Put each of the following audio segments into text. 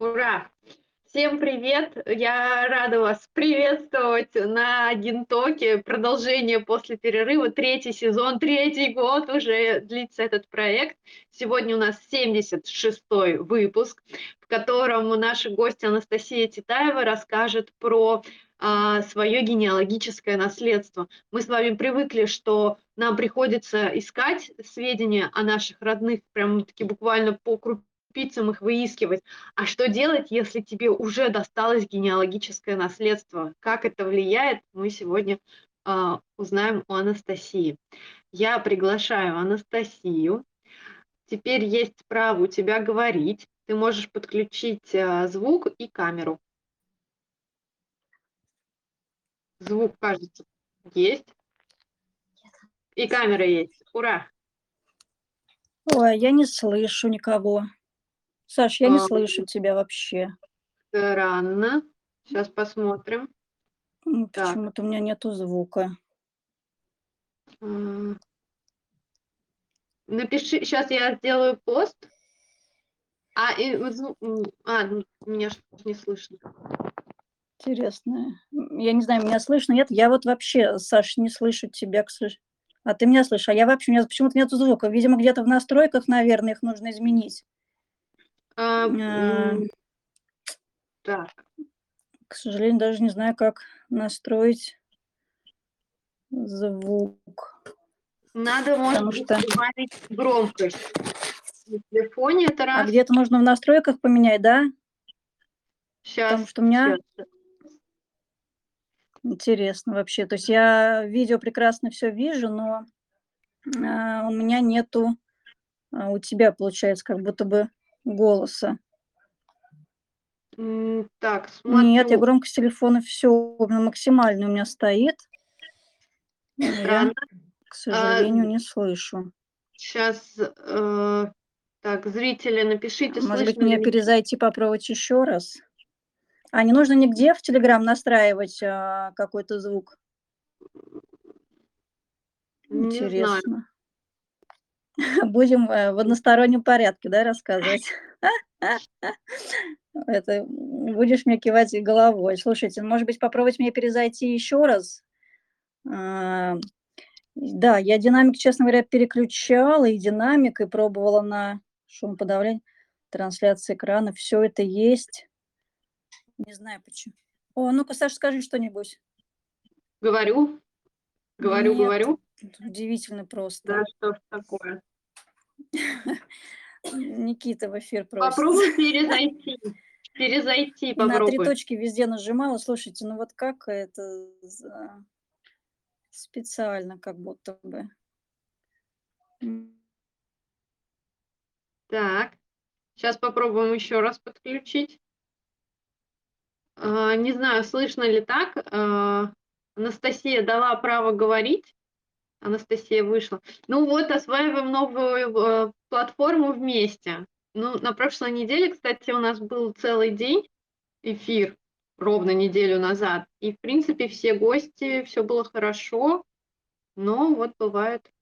Ура! Всем привет! Я рада вас приветствовать на Гинтоке. Продолжение после перерыва. Третий сезон, третий год уже длится этот проект. Сегодня у нас 76-й выпуск, в котором наша гостья Анастасия Титаева расскажет про а, свое генеалогическое наследство. Мы с вами привыкли, что нам приходится искать сведения о наших родных, прям-таки буквально по крупицам их выискивать. А что делать, если тебе уже досталось генеалогическое наследство? Как это влияет, мы сегодня э, узнаем у Анастасии. Я приглашаю Анастасию. Теперь есть право у тебя говорить. Ты можешь подключить э, звук и камеру. Звук, кажется, есть. И камера есть. Ура! Ой, я не слышу никого. Саш, я не а, слышу тебя вообще. Странно. Сейчас посмотрим. Почему-то у меня нету звука. Напиши, сейчас я сделаю пост. А, и, а ну, меня не слышно. Интересно. Я не знаю, меня слышно, нет? Я вот вообще, Саш, не слышу тебя, к сожалению. А ты меня слышишь? А я вообще, у меня почему-то нету звука. Видимо, где-то в настройках, наверное, их нужно изменить. А, а, так. К сожалению, даже не знаю, как настроить звук. Надо, может быть, что... добавить громкость. В телефоне это а раз. А где-то нужно в настройках поменять, да? Сейчас. Потому что у меня... Сейчас. Интересно вообще. То есть я видео прекрасно все вижу, но а, у меня нету... А у тебя, получается, как будто бы голоса. Так, смотрю. Нет, я громкость телефона все максимально у меня стоит. Я, к сожалению, а, не слышу. Сейчас, э, так, зрители, напишите, Может быть, мне перезайти, попробовать еще раз? А не нужно нигде в Телеграм настраивать а, какой-то звук? Не Интересно. Будем э, в одностороннем порядке, да, рассказывать. Это будешь мне кивать головой. Слушайте, может быть, попробовать мне перезайти еще раз? Да, я динамик, честно говоря, переключала и динамик, и пробовала на шумоподавление, трансляция экрана. Все это есть. Не знаю почему. О, ну-ка, Саша, скажи что-нибудь. Говорю. Говорю, Нет, говорю. Удивительно просто. Да, что ж такое. Никита в эфир просит. Попробуй перезайти. Перезайти, И на три точки везде нажимала. Слушайте, ну вот как это за- специально как будто бы. Так, сейчас попробуем еще раз подключить. А, Не знаю, слышно ли так. А, Анастасия дала право говорить. Анастасия вышла. Ну вот, осваиваем новую э, платформу вместе. Ну, на прошлой неделе, кстати, у нас был целый день эфир, ровно неделю назад. И, в принципе, все гости, все было хорошо. Но вот бывает,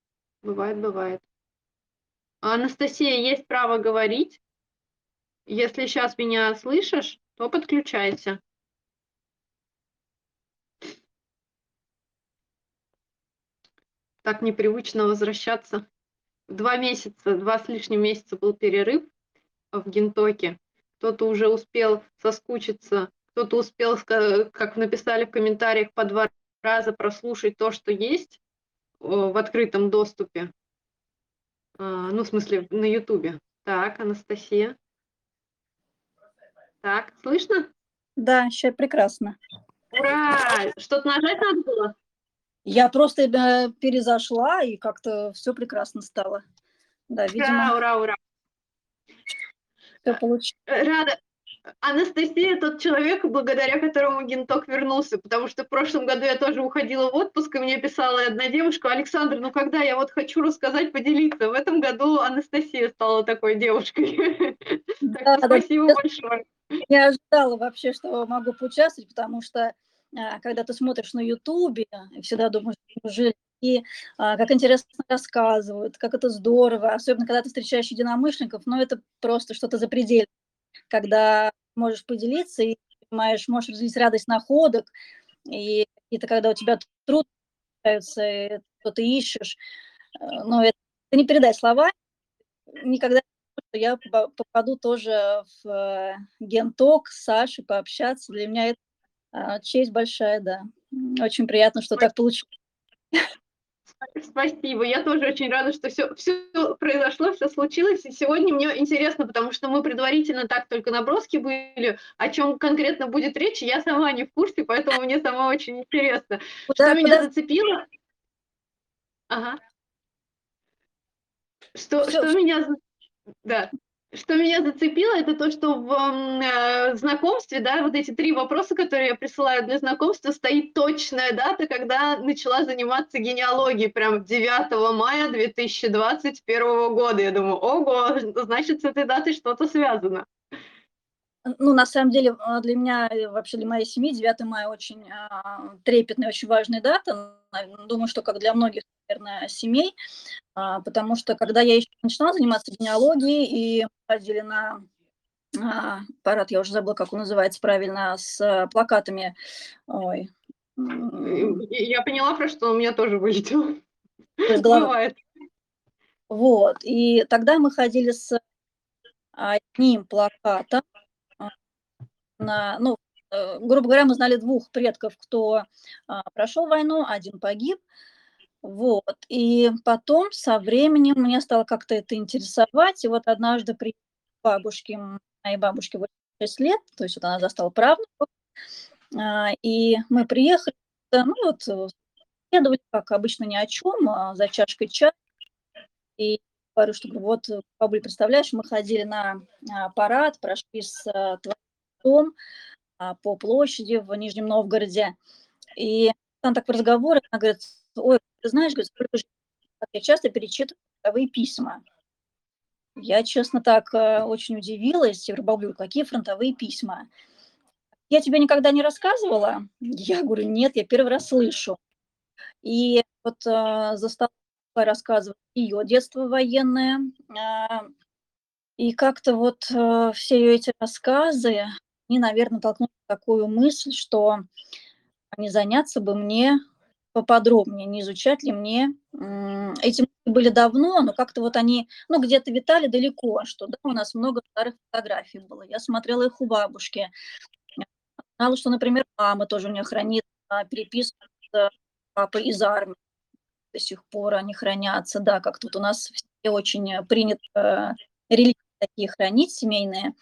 бывает, бывает. Анастасия, есть право говорить. Если сейчас меня слышишь, то подключайся. Так непривычно возвращаться. Два месяца, два с лишним месяца был перерыв в Гентоке. Кто-то уже успел соскучиться, кто-то успел, как написали в комментариях, по два раза прослушать то, что есть в открытом доступе. А, ну, в смысле, на Ютубе. Так, Анастасия. Так, слышно? Да, сейчас прекрасно. Ура! Что-то нажать надо было? Я просто э, перезашла, и как-то все прекрасно стало. Да, видимо... Ура, ура, ура. Все получилось. Э, рада. Анастасия тот человек, благодаря которому Генток вернулся, потому что в прошлом году я тоже уходила в отпуск, и мне писала одна девушка, Александр, ну когда я вот хочу рассказать, поделиться. В этом году Анастасия стала такой девушкой. Да, спасибо большое. Не ожидала вообще, что могу поучаствовать, потому что когда ты смотришь на Ютубе, всегда думаешь, неужели и а, как интересно рассказывают, как это здорово, особенно когда ты встречаешь единомышленников, но ну, это просто что-то запредельное, когда можешь поделиться, и понимаешь, можешь развить радость находок, и это когда у тебя труд что ты ищешь, э, но это не передать слова, никогда я попаду тоже в э, генток с Сашей пообщаться. Для меня это а, честь большая, да. Очень приятно, что так получилось. Спасибо. Я тоже очень рада, что все, все произошло, все случилось. И сегодня мне интересно, потому что мы предварительно так только наброски были, о чем конкретно будет речь, я сама не в курсе, поэтому мне сама очень интересно. Куда, что куда? меня зацепило? Ага. Что, что меня... Да. Что меня зацепило, это то, что в э, знакомстве, да, вот эти три вопроса, которые я присылаю для знакомства, стоит точная дата, когда начала заниматься генеалогией, прям 9 мая 2021 года. Я думаю, ого, значит, с этой датой что-то связано. Ну, на самом деле, а, для меня, вообще для моей семьи 9 мая очень а, трепетная, очень важная дата. Думаю, что как для многих, наверное, семей, а, потому что когда я еще начинала заниматься генеалогией и ходили на а, парад, я уже забыла, как он называется правильно, с плакатами. Ой. Я поняла, про что у меня тоже вылетело. Бывает. Вот, и тогда мы ходили с одним плакатом, на, ну, э, грубо говоря, мы знали двух предков, кто а, прошел войну, один погиб. Вот. И потом со временем мне стало как-то это интересовать. И вот однажды при бабушке, моей бабушке 86 лет, то есть вот она застала правнуков, а, и мы приехали, ну вот, следовали, как обычно, ни о чем, а, за чашкой чая. И говорю, что вот, бабуль, представляешь, мы ходили на а, парад, прошли с твоим дом а, по площади в Нижнем Новгороде. И там так в разговоре, она говорит, ой, ты знаешь, говорит, я часто перечитываю фронтовые письма. Я, честно, так э, очень удивилась. Говорю, какие фронтовые письма? Я тебе никогда не рассказывала? Я говорю, нет, я первый раз слышу. И вот э, застала рассказывать ее детство военное. Э, и как-то вот э, все ее эти рассказы, они, наверное, толкнули такую мысль, что не заняться бы мне поподробнее, не изучать ли мне. Эти были давно, но как-то вот они, ну, где-то витали далеко, что да, у нас много старых фотографий было. Я смотрела их у бабушки. Знала, что, например, мама тоже у нее хранит а, переписку с папой из армии. До сих пор они хранятся. Да, как тут у нас все очень принято э, религии такие хранить, семейные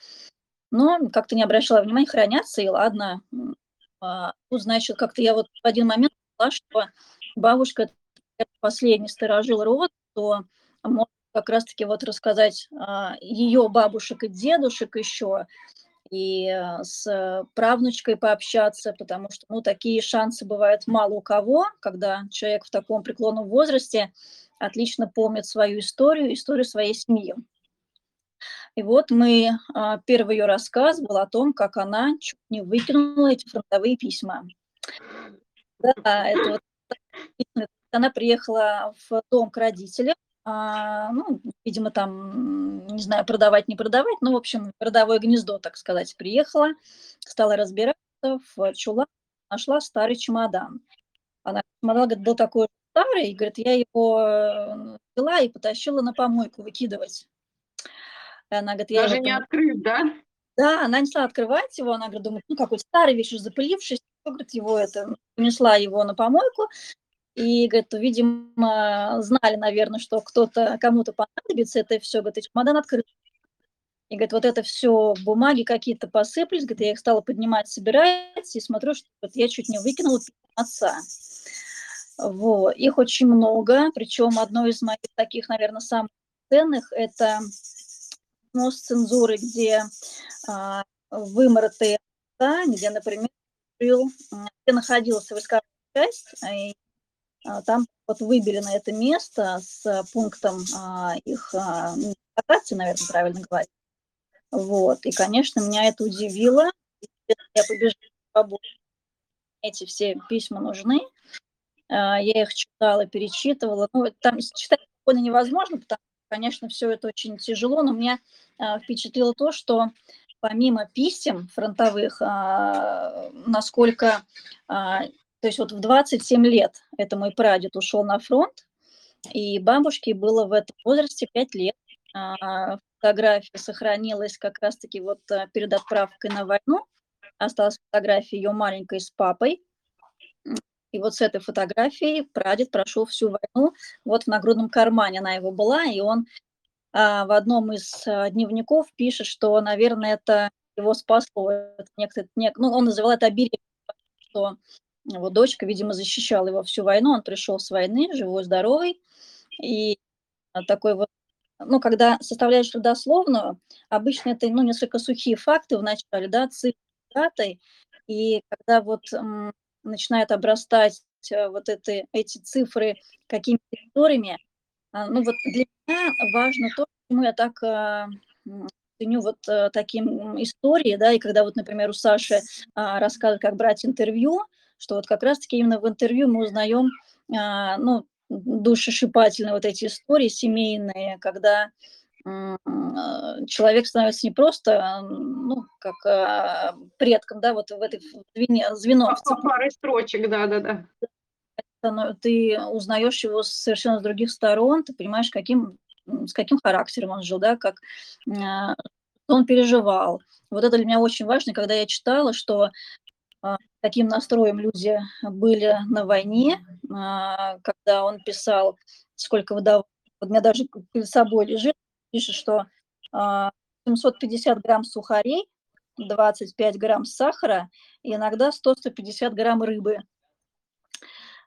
но как-то не обращала внимания, хранятся, и ладно. А, тут, значит, как-то я вот в один момент поняла, что бабушка последний сторожил род, то может как раз-таки вот рассказать а, ее бабушек и дедушек еще, и а, с правнучкой пообщаться, потому что, ну, такие шансы бывают мало у кого, когда человек в таком преклонном возрасте отлично помнит свою историю, историю своей семьи. И вот мы, а, первый ее рассказ был о том, как она чуть не выкинула эти фронтовые письма. Да, это вот она приехала в дом к родителям, а, ну, видимо, там, не знаю, продавать, не продавать, ну, в общем, родовое гнездо, так сказать, приехала, стала разбираться в чулан, нашла старый чемодан. Она, чемодан, говорит, был такой старый, и, говорит, я его э, взяла и потащила на помойку выкидывать. Она говорит, я Даже его... не открыв, да? Да, она не стала открывать его, она говорит, думает, ну какой старый вещь, запылившись, говорит, его это, унесла его на помойку, и, говорит, видимо, знали, наверное, что кто-то, кому-то понадобится это все, говорит, и чемодан открыт. И, говорит, вот это все, бумаги какие-то посыпались, говорит, я их стала поднимать, собирать, и смотрю, что вот, я чуть не выкинула отца. Вот. Их очень много, причем одно из моих таких, наверное, самых ценных – это с цензуры, где а, выморотые где, например, жил, где находился войсковая часть, и а, там вот на это место с пунктом а, их а, наверное, правильно говорить. Вот, и, конечно, меня это удивило. Я побежала эти все письма нужны. А, я их читала, перечитывала. Ну, там читать спокойно невозможно, потому конечно, все это очень тяжело, но меня э, впечатлило то, что помимо писем фронтовых, а, насколько, а, то есть вот в 27 лет это мой прадед ушел на фронт, и бабушке было в этом возрасте 5 лет. А, фотография сохранилась как раз-таки вот перед отправкой на войну. Осталась фотография ее маленькой с папой. И вот с этой фотографией прадед прошел всю войну. Вот в нагрудном кармане она его была, и он а, в одном из а, дневников пишет, что, наверное, это его спасло. Это некто, нек, ну, он называл это оберег, что его дочка, видимо, защищала его всю войну. Он пришел с войны, живой, здоровый. И такой вот ну, когда составляешь родословную, обычно это, ну, несколько сухие факты в начале, да, цифры, датой, и когда вот начинают обрастать э, вот это, эти цифры какими-то историями, а, ну, вот для меня важно то, почему я так а, ценю вот а, таким истории, да, и когда вот, например, у Саши а, рассказывают, как брать интервью, что вот как раз-таки именно в интервью мы узнаем, ну, душесшипательные вот эти истории семейные, когда человек становится не просто, ну, как а, предком, да, вот в этой звене, звено. Парой строчек, да-да-да. Ты узнаешь его совершенно с других сторон, ты понимаешь, каким, с каким характером он жил, да, как он переживал. Вот это для меня очень важно, когда я читала, что таким настроем люди были на войне, когда он писал, сколько выдавал, у меня даже перед собой лежит, пишет, что 750 а, грамм сухарей, 25 грамм сахара и иногда 100-150 грамм рыбы.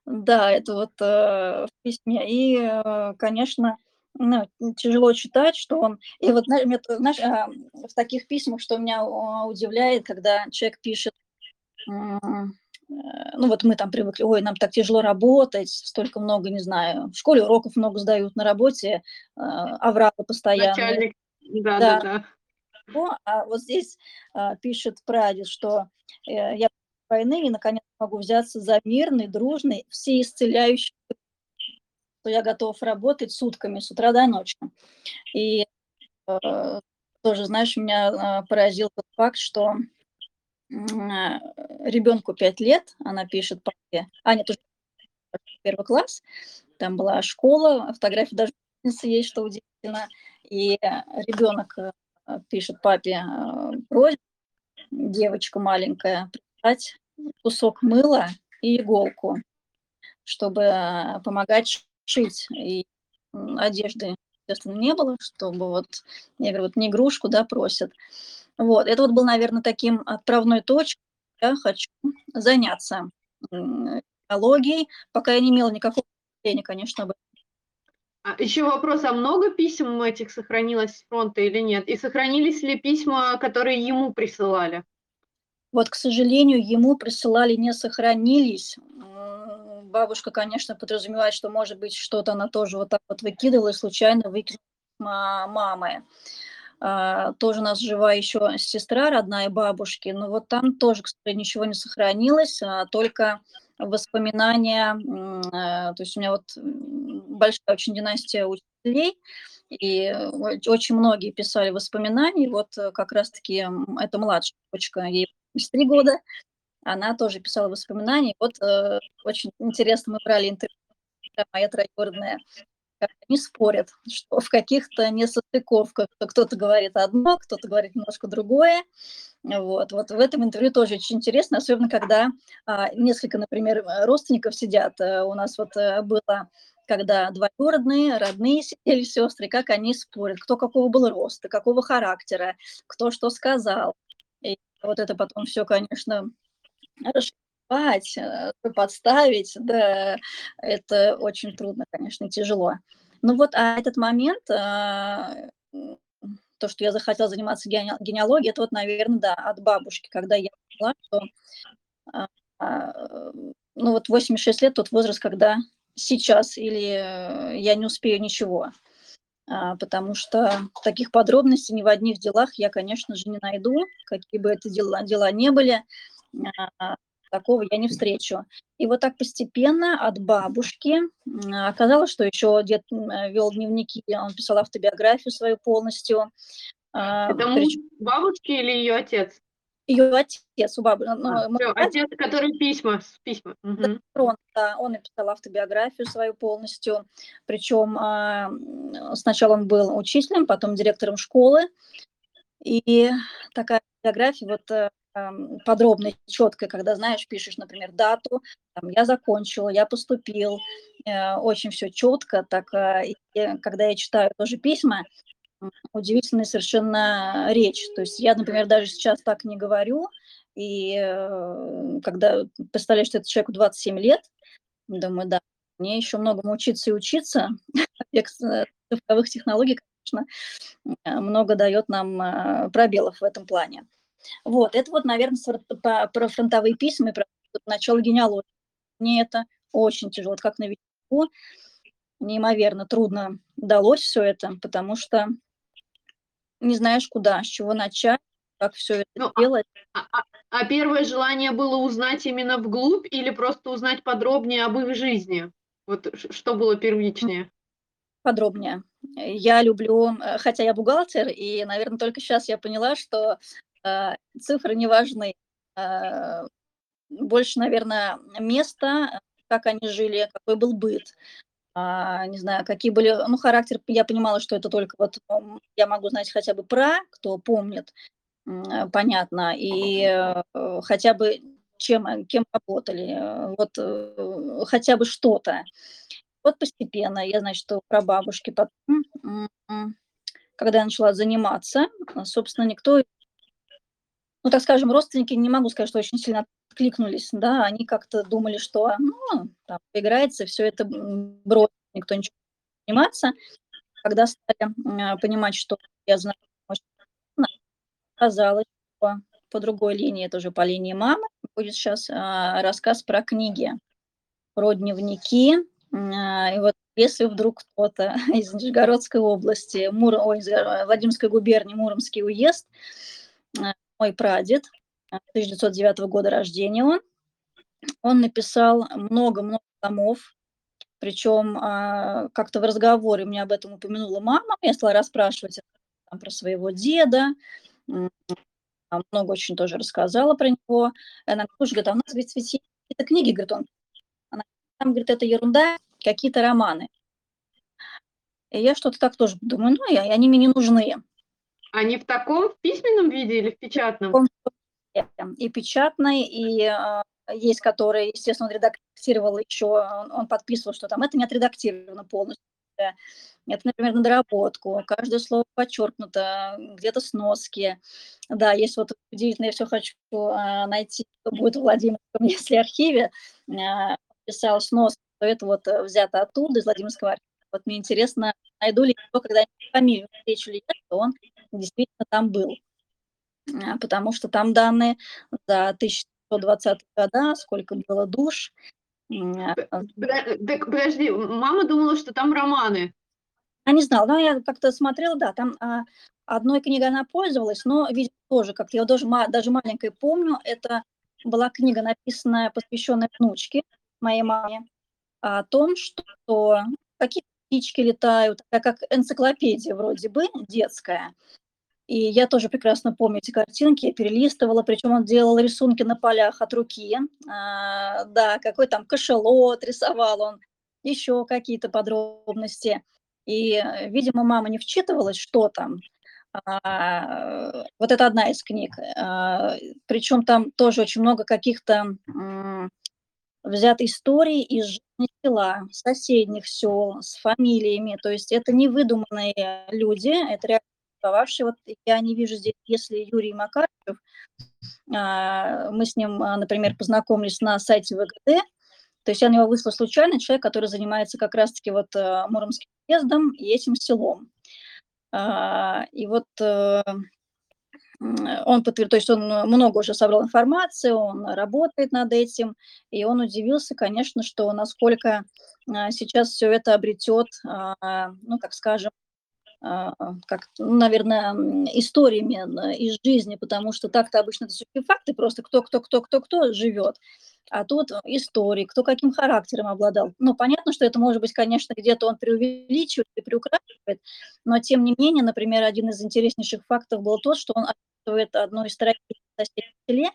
Да, это вот э, в письме. И, э, конечно, ну, тяжело читать, что он... И вот, знаешь, э, в таких письмах, что меня удивляет, когда человек пишет, ну вот мы там привыкли, ой, нам так тяжело работать, столько много, не знаю, в школе уроков много сдают, на работе авралы постоянно. Начальник, да, да, да. да. А вот здесь а, пишет прадед, что э, я войны и наконец могу взяться за мирный, дружный, всеисцеляющий, что я готов работать сутками с утра до ночи. И э, тоже, знаешь, меня э, поразил тот факт, что ребенку 5 лет, она пишет папе, Аня тоже первый класс, там была школа, фотографии даже есть, что удивительно, и ребенок э, пишет папе э, просьбу, девочка маленькая, прислать кусок мыла и иголку, чтобы э, помогать шить. И одежды, естественно, не было, чтобы вот, я говорю, вот не игрушку, да, просят. Вот, это вот был, наверное, таким отправной точкой, я хочу заняться экологией, пока я не имела никакого представления, конечно, об этом. А еще вопрос, а много писем этих сохранилось с фронта или нет? И сохранились ли письма, которые ему присылали? Вот, к сожалению, ему присылали, не сохранились. Бабушка, конечно, подразумевает, что, может быть, что-то она тоже вот так вот выкидывала и случайно выкинула мамы. А, тоже у нас жива еще сестра родная бабушки, но вот там тоже, кстати, ничего не сохранилось, а только воспоминания, э, то есть у меня вот большая очень династия учителей, и очень многие писали воспоминания, вот как раз-таки это младшая дочка, ей 3 года, она тоже писала воспоминания, вот э, очень интересно, мы брали интервью, моя троюродная они спорят, что в каких-то несостыковках кто-то говорит одно, кто-то говорит немножко другое. Вот, вот в этом интервью тоже очень интересно, особенно когда а, несколько, например, родственников сидят. А, у нас вот а, было, когда двоюродные, родные сидели сестры, как они спорят, кто какого был роста, какого характера, кто что сказал. И вот это потом все, конечно, э, подставить, да, это очень трудно, конечно, тяжело. Ну вот, а этот момент, а, то, что я захотела заниматься генеалогией, это вот, наверное, да, от бабушки, когда я поняла, что, а, а, ну вот 86 лет, тот возраст, когда сейчас или я не успею ничего, потому что таких подробностей ни в одних делах я, конечно же, не найду, какие бы это дела, дела не были такого я не встречу. И вот так постепенно от бабушки оказалось, что еще дед вел дневники, он писал автобиографию свою полностью. А, Это муж бабушки или ее отец? Ее отец у бабы. Ну, а, все, отец, который письма, письма. Угу. Он, да, он написал автобиографию свою полностью. Причем а, сначала он был учителем, потом директором школы. И такая биография вот э, подробная, четкая, когда, знаешь, пишешь, например, дату, там, я закончила, я поступил, э, очень все четко, так, э, и, когда я читаю тоже письма, удивительная совершенно речь. То есть я, например, даже сейчас так не говорю, и э, когда представляешь, что это человеку 27 лет, думаю, да, мне еще многому учиться и учиться. Цифровых технологий, конечно, много дает нам пробелов в этом плане. Вот, это вот, наверное, про фронтовые письма и про начало генеалогии. Мне это очень тяжело, вот как новичку, неимоверно трудно далось все это, потому что не знаешь, куда, с чего начать, как все это ну, а, делать. А, а, а первое желание было узнать именно вглубь или просто узнать подробнее об их жизни? Вот что было первичнее? Подробнее. Я люблю, э, хотя я бухгалтер, и, наверное, только сейчас я поняла, что цифры не важны. Э, больше, наверное, место, как они жили, какой был быт, а, не знаю, какие были, ну, характер, я понимала, что это только вот я могу знать хотя бы про, кто помнит, э, понятно, и э, хотя бы чем, кем работали, э, вот хотя бы что-то. Вот постепенно, я, знаю, что про бабушки потом, когда я начала заниматься, собственно, никто, ну, так скажем, родственники, не могу сказать, что очень сильно откликнулись, да, они как-то думали, что, ну, там, поиграется, все это бросит, никто ничего не заниматься. Когда стали э, понимать, что я знаю, оказалось, что по другой линии, тоже по линии мамы, будет сейчас э, рассказ про книги, про дневники. Э, и вот если вдруг кто-то из Нижегородской области, Мур... Ой, из Владимирской губернии, Муромский уезд, мой прадед, 1909 года рождения он. Он написал много-много томов, причем а, как-то в разговоре мне об этом упомянула мама, я стала расспрашивать про своего деда, много очень тоже рассказала про него. Она говорит, говорит, а у нас ведь какие-то книги, говорит он. Она там, говорит, это ерунда, какие-то романы. И я что-то так тоже думаю, ну, и они мне не нужны. Они в таком в письменном виде или в печатном? и печатной, и э, есть, который, естественно, он редактировал еще, он, подписывал, что там это не отредактировано полностью. Это, например, на доработку, каждое слово подчеркнуто, где-то сноски. Да, есть вот удивительно, я все хочу э, найти, что будет в Владимирском, если архиве, э, писал снос, что это вот взято оттуда, из Владимирского архива. Вот мне интересно, найду ли его, когда фамилию встречу ли он действительно там был. А, потому что там данные за 1120 года, сколько было душ. А, так, подожди, мама думала, что там романы. Я не знала, но я как-то смотрела, да, там а, одной книгой она пользовалась, но, видимо, тоже как-то, я даже, даже маленькой помню, это была книга, написанная, посвященная внучке моей маме, о том, что какие птички летают, как энциклопедия вроде бы детская, и я тоже прекрасно помню эти картинки, я перелистывала, причем он делал рисунки на полях от руки. А, да, какой там кошелот рисовал он, еще какие-то подробности. И, видимо, мама не вчитывалась, что там. А, вот это одна из книг. А, причем там тоже очень много каких-то взят историй из жизни села, соседних сел, с фамилиями. То есть это не выдуманные люди, это реально существовавший. Вот я не вижу здесь, если Юрий Макаров, а, мы с ним, а, например, познакомились на сайте ВГД, то есть я на него вышла случайно, человек, который занимается как раз-таки вот а, Муромским съездом и этим селом. И вот э, он подтвердил, то есть он много уже собрал информации, он работает над этим, и он удивился, конечно, что насколько сейчас все это обретет, ну, как скажем, как, ну, наверное, историями из жизни, потому что так-то обычно это сухие факты, просто кто, кто, кто, кто, кто живет. А тут истории, кто каким характером обладал. Ну, понятно, что это может быть, конечно, где-то он преувеличивает и приукрашивает, но тем не менее, например, один из интереснейших фактов был тот, что он описывает одну из трагедий в селе,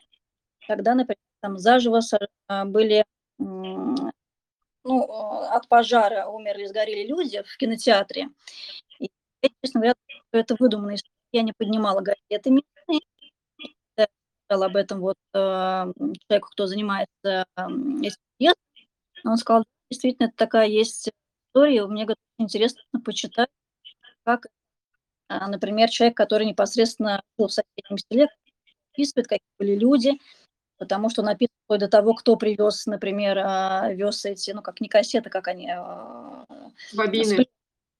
когда, например, там заживо а, были ну, от пожара умерли, сгорели люди в кинотеатре. Я, честно говоря, это выдуманная история. Я не поднимала газеты местные. Я сказала об этом вот э, человеку, кто занимается э, этим Он сказал, действительно, это такая есть история. Мне говорит, интересно почитать, как, э, например, человек, который непосредственно жил в соседнем селе, описывает, какие были люди, потому что написано до того, кто привез, например, э, вез эти, ну, как не кассеты, как они... Э, Бобины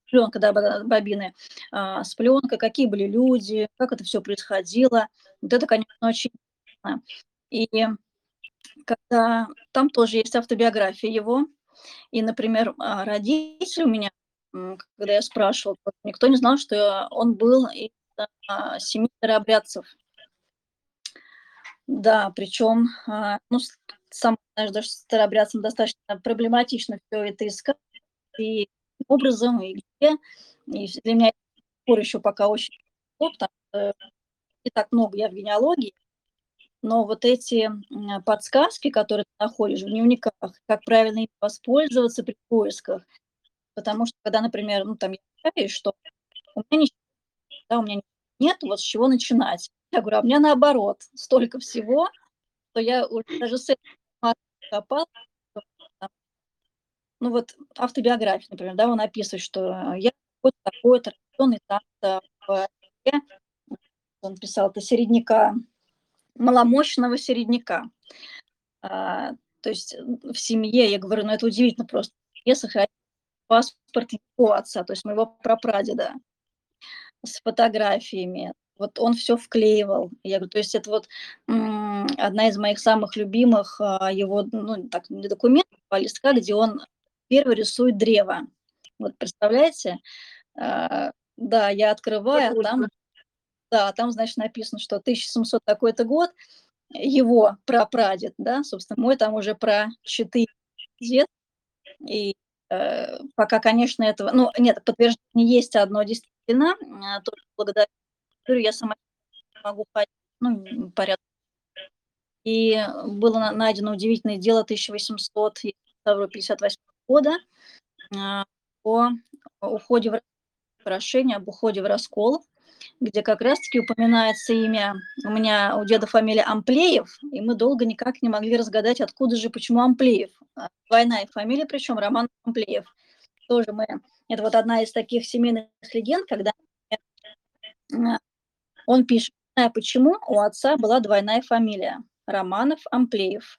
пленка, да, бобины, а, с пленкой, какие были люди, как это все происходило. Вот это, конечно, очень интересно. И когда там тоже есть автобиография его, и, например, а, родители у меня, когда я спрашивала, никто не знал, что он был из а, семьи старообрядцев. Да, причем, ну, сам, знаешь, даже старообрядцам достаточно проблематично все это искать, и образом, и где. И для меня это еще пока очень потому что не так много я в генеалогии, но вот эти подсказки, которые ты находишь в дневниках, как правильно им воспользоваться при поисках, потому что когда, например, ну там я считаю, что у меня ничего, да, у меня нет, вот с чего начинать. Я говорю, а у меня наоборот, столько всего, что я уже даже с этим копала, ну вот автобиография, например, да, он описывает, что э, я вот такой-то, рожденный там-то в он писал, это середняка, маломощного середняка. А, то есть в семье, я говорю, ну это удивительно просто, я сохранил паспорт его отца, то есть моего прапрадеда с фотографиями. Вот он все вклеивал. Я говорю, то есть это вот одна из моих самых любимых а, его, ну, так, не документов, а листка, где он первый рисует древо. Вот представляете? А, да, я открываю, а там, да, там, значит, написано, что 1700 такой-то год, его прапрадед, да, собственно, мой там уже про 4 дед, и э, пока, конечно, этого, ну, нет, подтверждение есть одно действительно, а, только благодаря я сама могу ходить, ну, порядок. И было найдено удивительное дело 1858 года а, о уходе в прошение об уходе в раскол, где как раз-таки упоминается имя, у меня у деда фамилия Амплеев, и мы долго никак не могли разгадать, откуда же, почему Амплеев. А, двойная фамилия, причем Роман Амплеев. Тоже мы, это вот одна из таких семейных легенд, когда а, он пишет, почему, у отца была двойная фамилия, Романов Амплеев.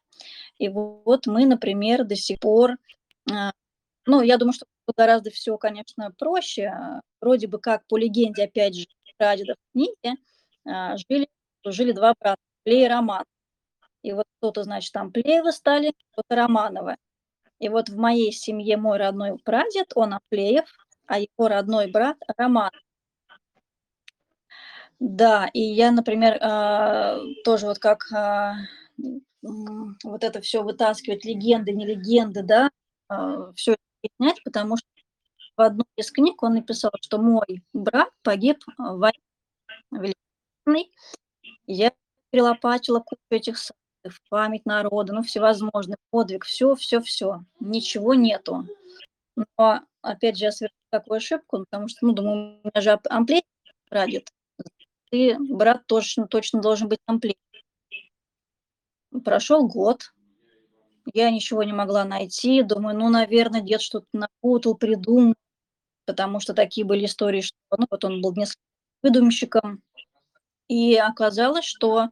И вот мы, например, до сих пор ну, я думаю, что гораздо все, конечно, проще. Вроде бы как по легенде, опять же, прадедов книги, а, жили, жили два брата, Плей и Роман. И вот кто-то, значит, там Плеевы стали, кто-то Романовы. И вот в моей семье мой родной прадед, он Аплеев, а его родной брат Роман. Да, и я, например, а, тоже вот как вот это все вытаскивать, легенды, не легенды, да, все объяснять, потому что в одной из книг он написал, что мой брат погиб в войне. Я перелопатила кучу этих сайтов, память народа, ну, всевозможный подвиг, все, все, все. Ничего нету. Но, опять же, я совершила такую ошибку, потому что, ну, думаю, у меня же амплей прадед. И брат точно, точно должен быть амплей. Прошел год, я ничего не могла найти. Думаю, ну, наверное, дед что-то напутал, придумал, потому что такие были истории, что ну, вот он был несколько выдумщиком. И оказалось, что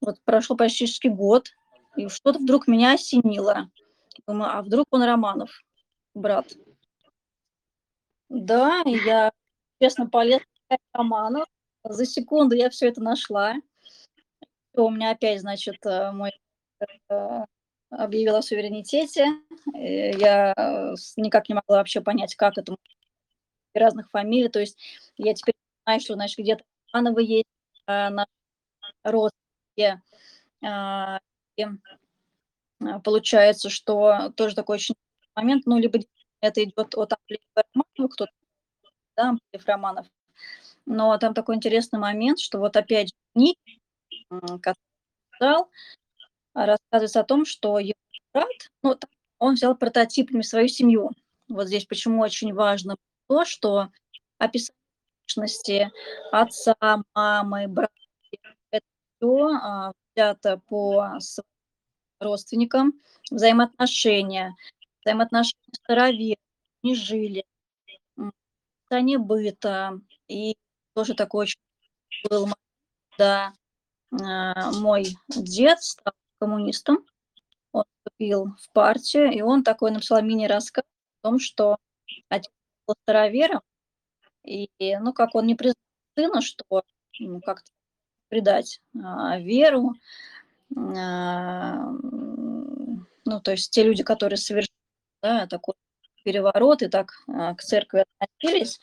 вот прошел почти год, и что-то вдруг меня осенило. Думаю, а вдруг он Романов, брат? Да, я, честно, полезла в Романов. За секунду я все это нашла. У меня опять, значит, э, мой э, объявила о суверенитете. Э, я э, никак не могла вообще понять, как это разных фамилий. То есть я теперь знаю, что, значит, где-то Ивановы есть а, на родственники. А, и получается, что тоже такой очень момент, ну, либо это идет от Романова, кто-то, да, Романов. Но там такой интересный момент, что вот опять же, Ник, который сказал, рассказывается о том, что его брат, ну, он взял прототипами свою семью. Вот здесь почему очень важно то, что описание личности отца, мамы, брата, это все а, взято по родственникам, взаимоотношения, взаимоотношения староверов, не жили, описание быта. И тоже такой очень был да, мой дед стал коммунистом, он вступил в партию, и он такой написал мини-рассказ о том, что отец был старовером, и, ну, как он не признал сына, что ну, как-то предать а, веру, а, ну, то есть те люди, которые совершили да, такой переворот и так а, к церкви относились,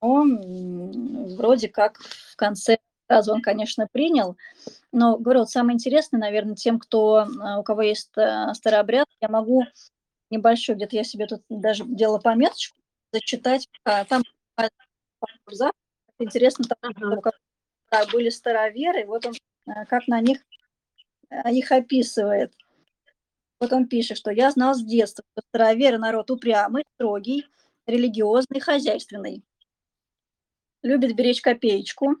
он вроде как в конце сразу он, конечно, принял, но, говорю, вот самое интересное, наверное, тем, кто, а, у кого есть а, старый обряд, я могу небольшой, где-то я себе тут даже делала пометочку, зачитать, там интересно, там, uh-huh. были староверы, вот он как на них их описывает. Вот он пишет, что я знал с детства, что староверы народ упрямый, строгий, религиозный, хозяйственный. Любит беречь копеечку.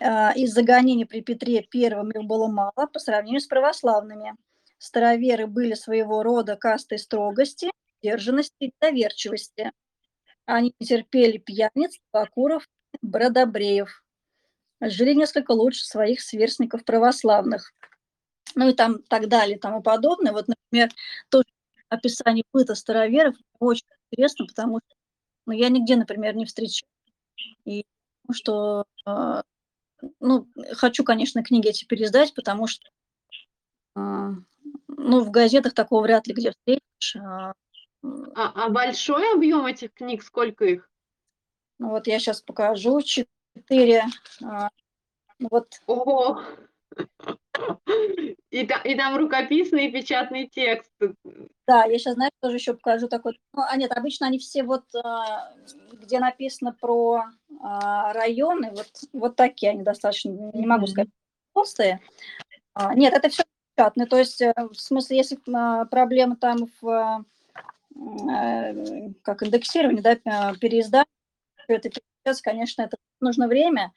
А, из-за гонений при Петре Первом их было мало по сравнению с православными. Староверы были своего рода кастой строгости, сдержанности и доверчивости. Они терпели пьяниц, покуров, бродобреев. Жили несколько лучше своих сверстников православных ну и там так далее тому подобное. Вот, например, тоже описание быта староверов очень интересно, потому что ну, я нигде, например, не встречаю. И что, э, ну, хочу, конечно, книги эти пересдать, потому что, э, ну, в газетах такого вряд ли где встретишь. Э, а, а большой объем этих книг, сколько их? Ну, вот я сейчас покажу. Четыре. Э, вот. Ого! И, та, и там рукописный и печатный текст. Да, я сейчас, знаешь, тоже еще покажу такой. Ну, а нет, обычно они все вот, а, где написано про а, районы, вот, вот такие они достаточно, не могу сказать, толстые. А, нет, это все печатные. То есть, э, в смысле, если проблема там в э, как индексирование, да, переиздание, это сейчас, конечно, это нужно время, а,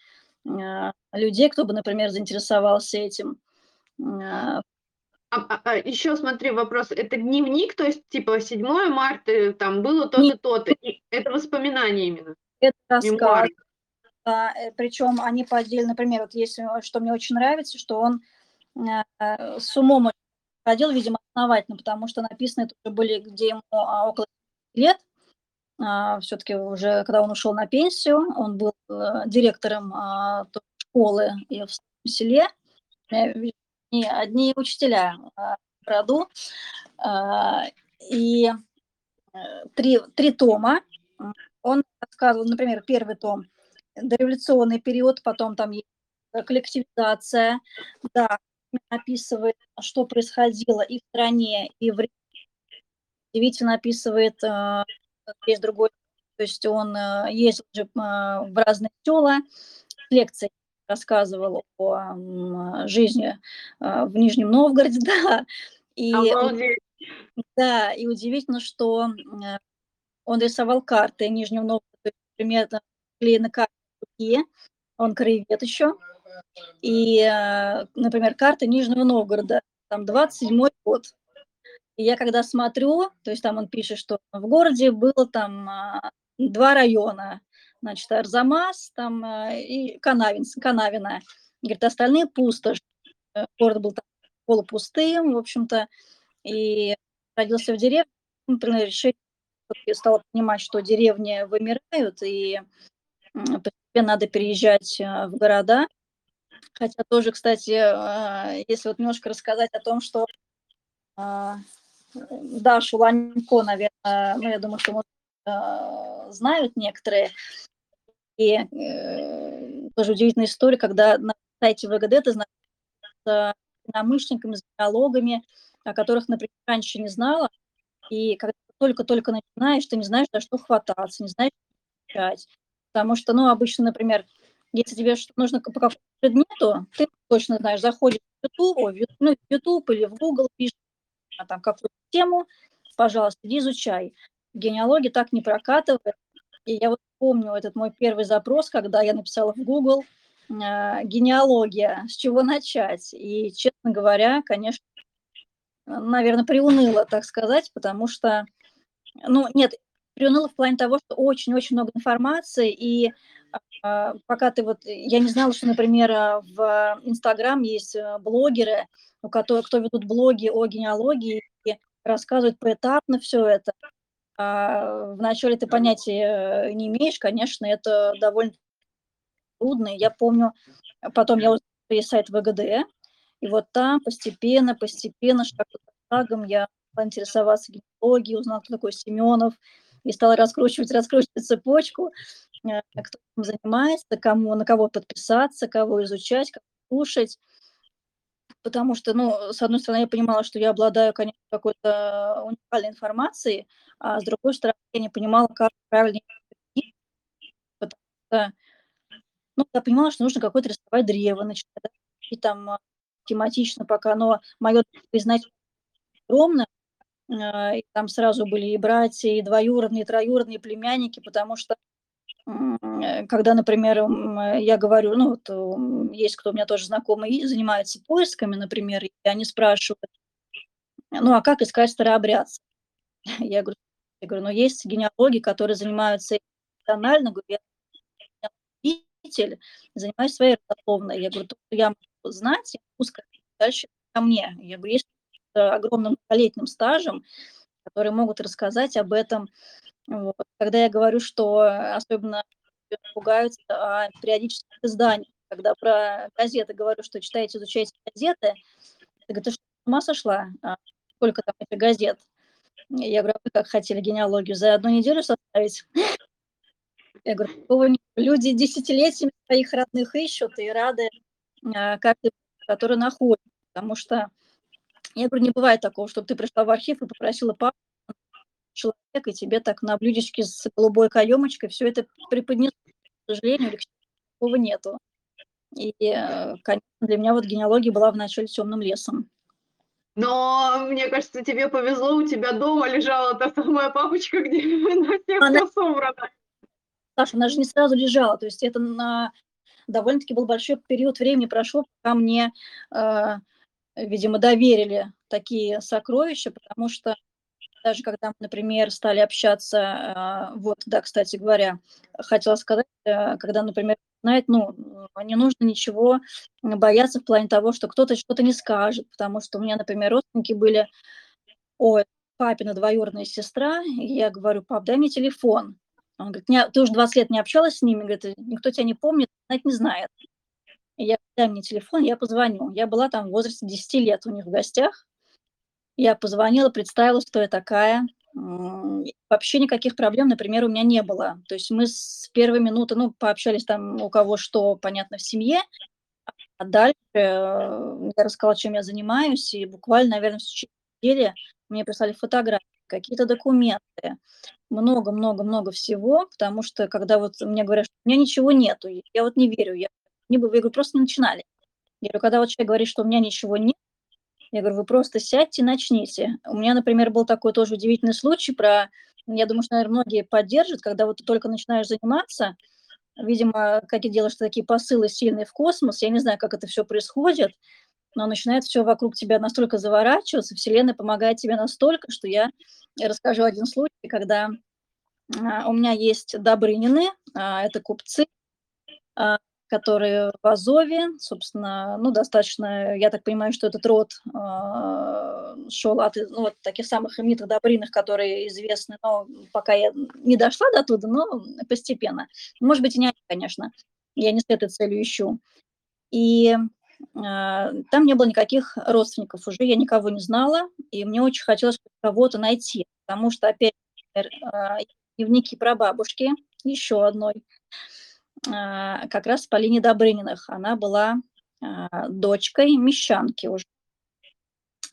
людей, кто бы, например, заинтересовался этим. А, а, а, еще смотри, вопрос, это дневник, то есть типа 7 марта там было то-то, то-то, это воспоминания именно? Это рассказ. Да, э, причем они по отдельно, например, вот если, что мне очень нравится, что он э, с умом ходил, видимо, основательно, потому что написано это уже были, где ему около лет, а, все-таки уже, когда он ушел на пенсию, он был э, директором а, школы и в селе, и одни учителя а, в роду, и э, три, три тома. Он рассказывал, например, первый том дореволюционный период, потом там есть коллективизация, да, описывает, что происходило и в стране, и в удивительно описывает есть другой, то есть он э, ездил же а, в разные села, лекции рассказывал о жизни а, в Нижнем Новгороде, да. И, да, и удивительно, что э, он рисовал карты Нижнего Новгорода, примерно на карты он краевед еще. И, э, например, карта Нижнего Новгорода, там 27 год. И я когда смотрю, то есть там он пишет, что в городе было там а, два района, значит, Арзамас там а, и Канавин, Канавина. Говорит, остальные пустошь. Э, город был там полупустым, в общем-то, и родился в деревне, принял решение, стал понимать, что деревни вымирают, и постепенно надо переезжать а, в города. Хотя тоже, кстати, если вот немножко рассказать о том, что Дашу Ланько, наверное, ну, я думаю, что может э, знают некоторые. И э, тоже удивительная история, когда на сайте ВГД ты знаешь с единомышленниками, с генеалогами, о которых, например, раньше не знала. И когда только-только начинаешь, ты не знаешь, за что хвататься, не знаешь, что начать. Потому что, ну, обычно, например, если тебе что нужно по какому-то предмету, ты точно знаешь, заходишь в YouTube, ну, в YouTube или в Google, пишешь а там какую-то тему, пожалуйста, иди изучай. В генеалогии так не прокатывает. И я вот помню этот мой первый запрос, когда я написала в Google э, генеалогия, с чего начать. И, честно говоря, конечно, наверное, приуныла, так сказать, потому что, ну, нет, приуныла в плане того, что очень-очень много информации, и э, пока ты вот, я не знала, что, например, в Инстаграм есть э, блогеры, у которых, кто ведут блоги о генеалогии, и рассказывают поэтапно все это. А вначале ты понятия не имеешь, конечно, это довольно трудно. Я помню, потом я узнала, есть сайт ВГД, и вот там постепенно, постепенно, шаг за шагом я стала интересоваться генеалогией, узнала, кто такой Семенов, и стала раскручивать, раскручивать цепочку, э, кто там занимается, кому, на кого подписаться, кого изучать, кого слушать потому что, ну, с одной стороны, я понимала, что я обладаю, конечно, какой-то уникальной информацией, а с другой стороны, я не понимала, как правильно потому что, ну, я понимала, что нужно какое-то рисовать древо, начинать, и там а, тематично пока, но мое признать огромное, а, и там сразу были и братья, и двоюродные, и троюродные, племянники, потому что Э, когда, например, э, я говорю, ну, вот есть кто у меня тоже знакомый и занимается поисками, например, и они спрашивают, ну, а как искать старообрядцев? Я говорю, я говорю, ну, есть генеалоги, которые занимаются профессионально, говорю, я учитель, занимаюсь своей родословной. Я говорю, то, что я могу знать, я могу сказать дальше ко мне. Я говорю, есть огромным многолетним стажем, которые могут рассказать об этом вот. Когда я говорю, что особенно пугаются а, периодических изданий, когда про газеты говорю, что читаете, изучаете газеты, ты говоришь, ты что, с ума сошла? Сколько там этих газет? Я говорю, а вы как хотели генеалогию за одну неделю составить? Я говорю, люди десятилетиями своих родных ищут и рады а, каждый, который находит. Потому что, я говорю, не бывает такого, чтобы ты пришла в архив и попросила папу человек, и тебе так на блюдечке с голубой каемочкой все это преподнесут. К сожалению, такого нету. И, э, конечно, для меня вот генеалогия была вначале темным лесом. Но мне кажется, тебе повезло, у тебя дома лежала та самая папочка, где на всех она... все собрано. Саша, она же не сразу лежала, то есть это на довольно-таки был большой период времени прошел, пока мне, э, видимо, доверили такие сокровища, потому что даже когда мы, например, стали общаться, а, вот, да, кстати говоря, хотела сказать, э, когда, например, знает, ну, не нужно ничего бояться в плане того, что кто-то что-то не скажет, потому что у меня, например, родственники были, ой, папина двоюродная сестра, и я говорю, пап, дай мне телефон. Он говорит, ты уже 20 лет не общалась с ними, говорит, никто тебя не помнит, знать не знает. И я, дай мне телефон, я позвоню. Я была там в возрасте 10 лет у них в гостях, я позвонила, представила, что я такая. Вообще никаких проблем, например, у меня не было. То есть мы с первой минуты, ну, пообщались там у кого что, понятно, в семье, а дальше э, я рассказала, чем я занимаюсь, и буквально, наверное, в течение недели мне прислали фотографии, какие-то документы, много-много-много всего, потому что когда вот мне говорят, что у меня ничего нету, я вот не верю, я не бы, я говорю, просто не начинали. Я говорю, когда вот человек говорит, что у меня ничего нет, я говорю, вы просто сядьте и начните. У меня, например, был такой тоже удивительный случай про, я думаю, что, наверное, многие поддержат, когда вот ты только начинаешь заниматься, видимо, какие делаешь такие посылы сильные в космос, я не знаю, как это все происходит, но начинает все вокруг тебя настолько заворачиваться, Вселенная помогает тебе настолько, что я расскажу один случай, когда а, у меня есть Добрынины, а, это купцы, а, которые в Азове, собственно, ну, достаточно, я так понимаю, что этот род э, шел от ну, вот, таких самых именитых добринных, которые известны, но пока я не дошла до туда, но постепенно. Может быть, и не они, конечно, я не с этой целью ищу. И э, там не было никаких родственников уже, я никого не знала, и мне очень хотелось кого-то найти, потому что, опять, э, дневники про бабушки, еще одной, а, как раз по линии Добрыниных. Она была а, дочкой мещанки уже.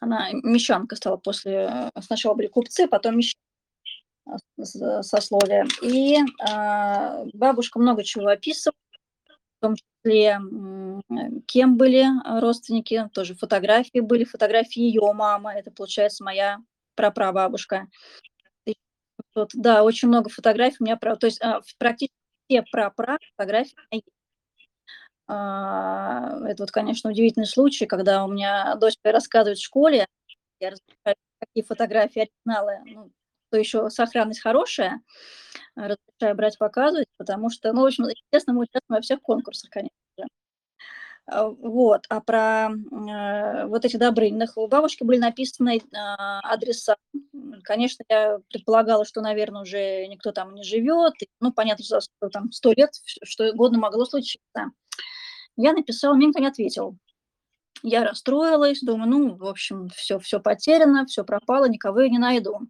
Она мещанка стала после... Сначала были купцы, потом мещанки сословия. И э, бабушка много чего описывала, в том числе, кем были родственники, тоже фотографии были, фотографии ее мамы, это, получается, моя прапрабабушка. Да, очень много фотографий у меня, то есть а, практически все прапра фотографии а, это вот, конечно, удивительный случай, когда у меня дочка рассказывает в школе, я разбираю, какие фотографии оригиналы, ну, то еще сохранность хорошая, разрешаю брать, показывать, потому что, ну, в общем, естественно, мы участвуем во всех конкурсах, конечно. А, вот, а про э, вот эти Добрыниных у бабушки были написаны э, адреса. Конечно, я предполагала, что, наверное, уже никто там не живет. Ну, понятно, что там сто лет, что угодно могло случиться. Я написала, мне никто не ответил. Я расстроилась, думаю, ну, в общем, все, все потеряно, все пропало, никого я не найду.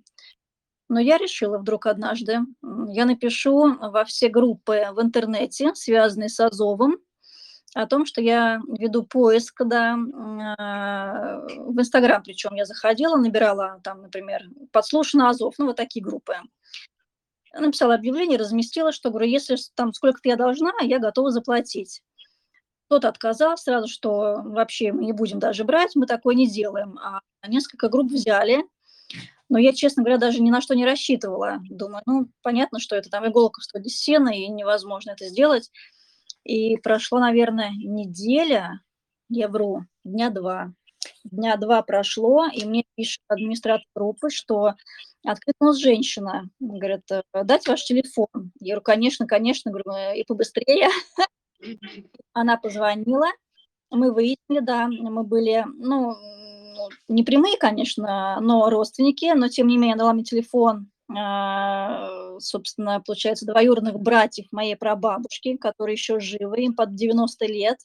Но я решила вдруг однажды, я напишу во все группы в интернете, связанные с Азовом, о том, что я веду поиск, да, а, в Инстаграм, причем я заходила, набирала там, например, подслушано Азов, ну, вот такие группы. Написала объявление, разместила, что, говорю, если там сколько-то я должна, я готова заплатить. Кто-то отказал сразу, что вообще мы не будем даже брать, мы такое не делаем. А несколько групп взяли, но я, честно говоря, даже ни на что не рассчитывала. Думаю, ну, понятно, что это там иголка в стоде сена, и невозможно это сделать. И прошло, наверное, неделя, я вру, дня два. Дня два прошло, и мне пишет администратор группы, что откликнулась женщина. Говорит, «Э, дать ваш телефон. Я говорю, конечно, конечно, говорю, «Э, и побыстрее. Она позвонила, мы выяснили, да, мы были, ну, не прямые, конечно, но родственники, но тем не менее дала мне телефон, собственно, получается, двоюродных братьев моей прабабушки, которые еще живы, им под 90 лет.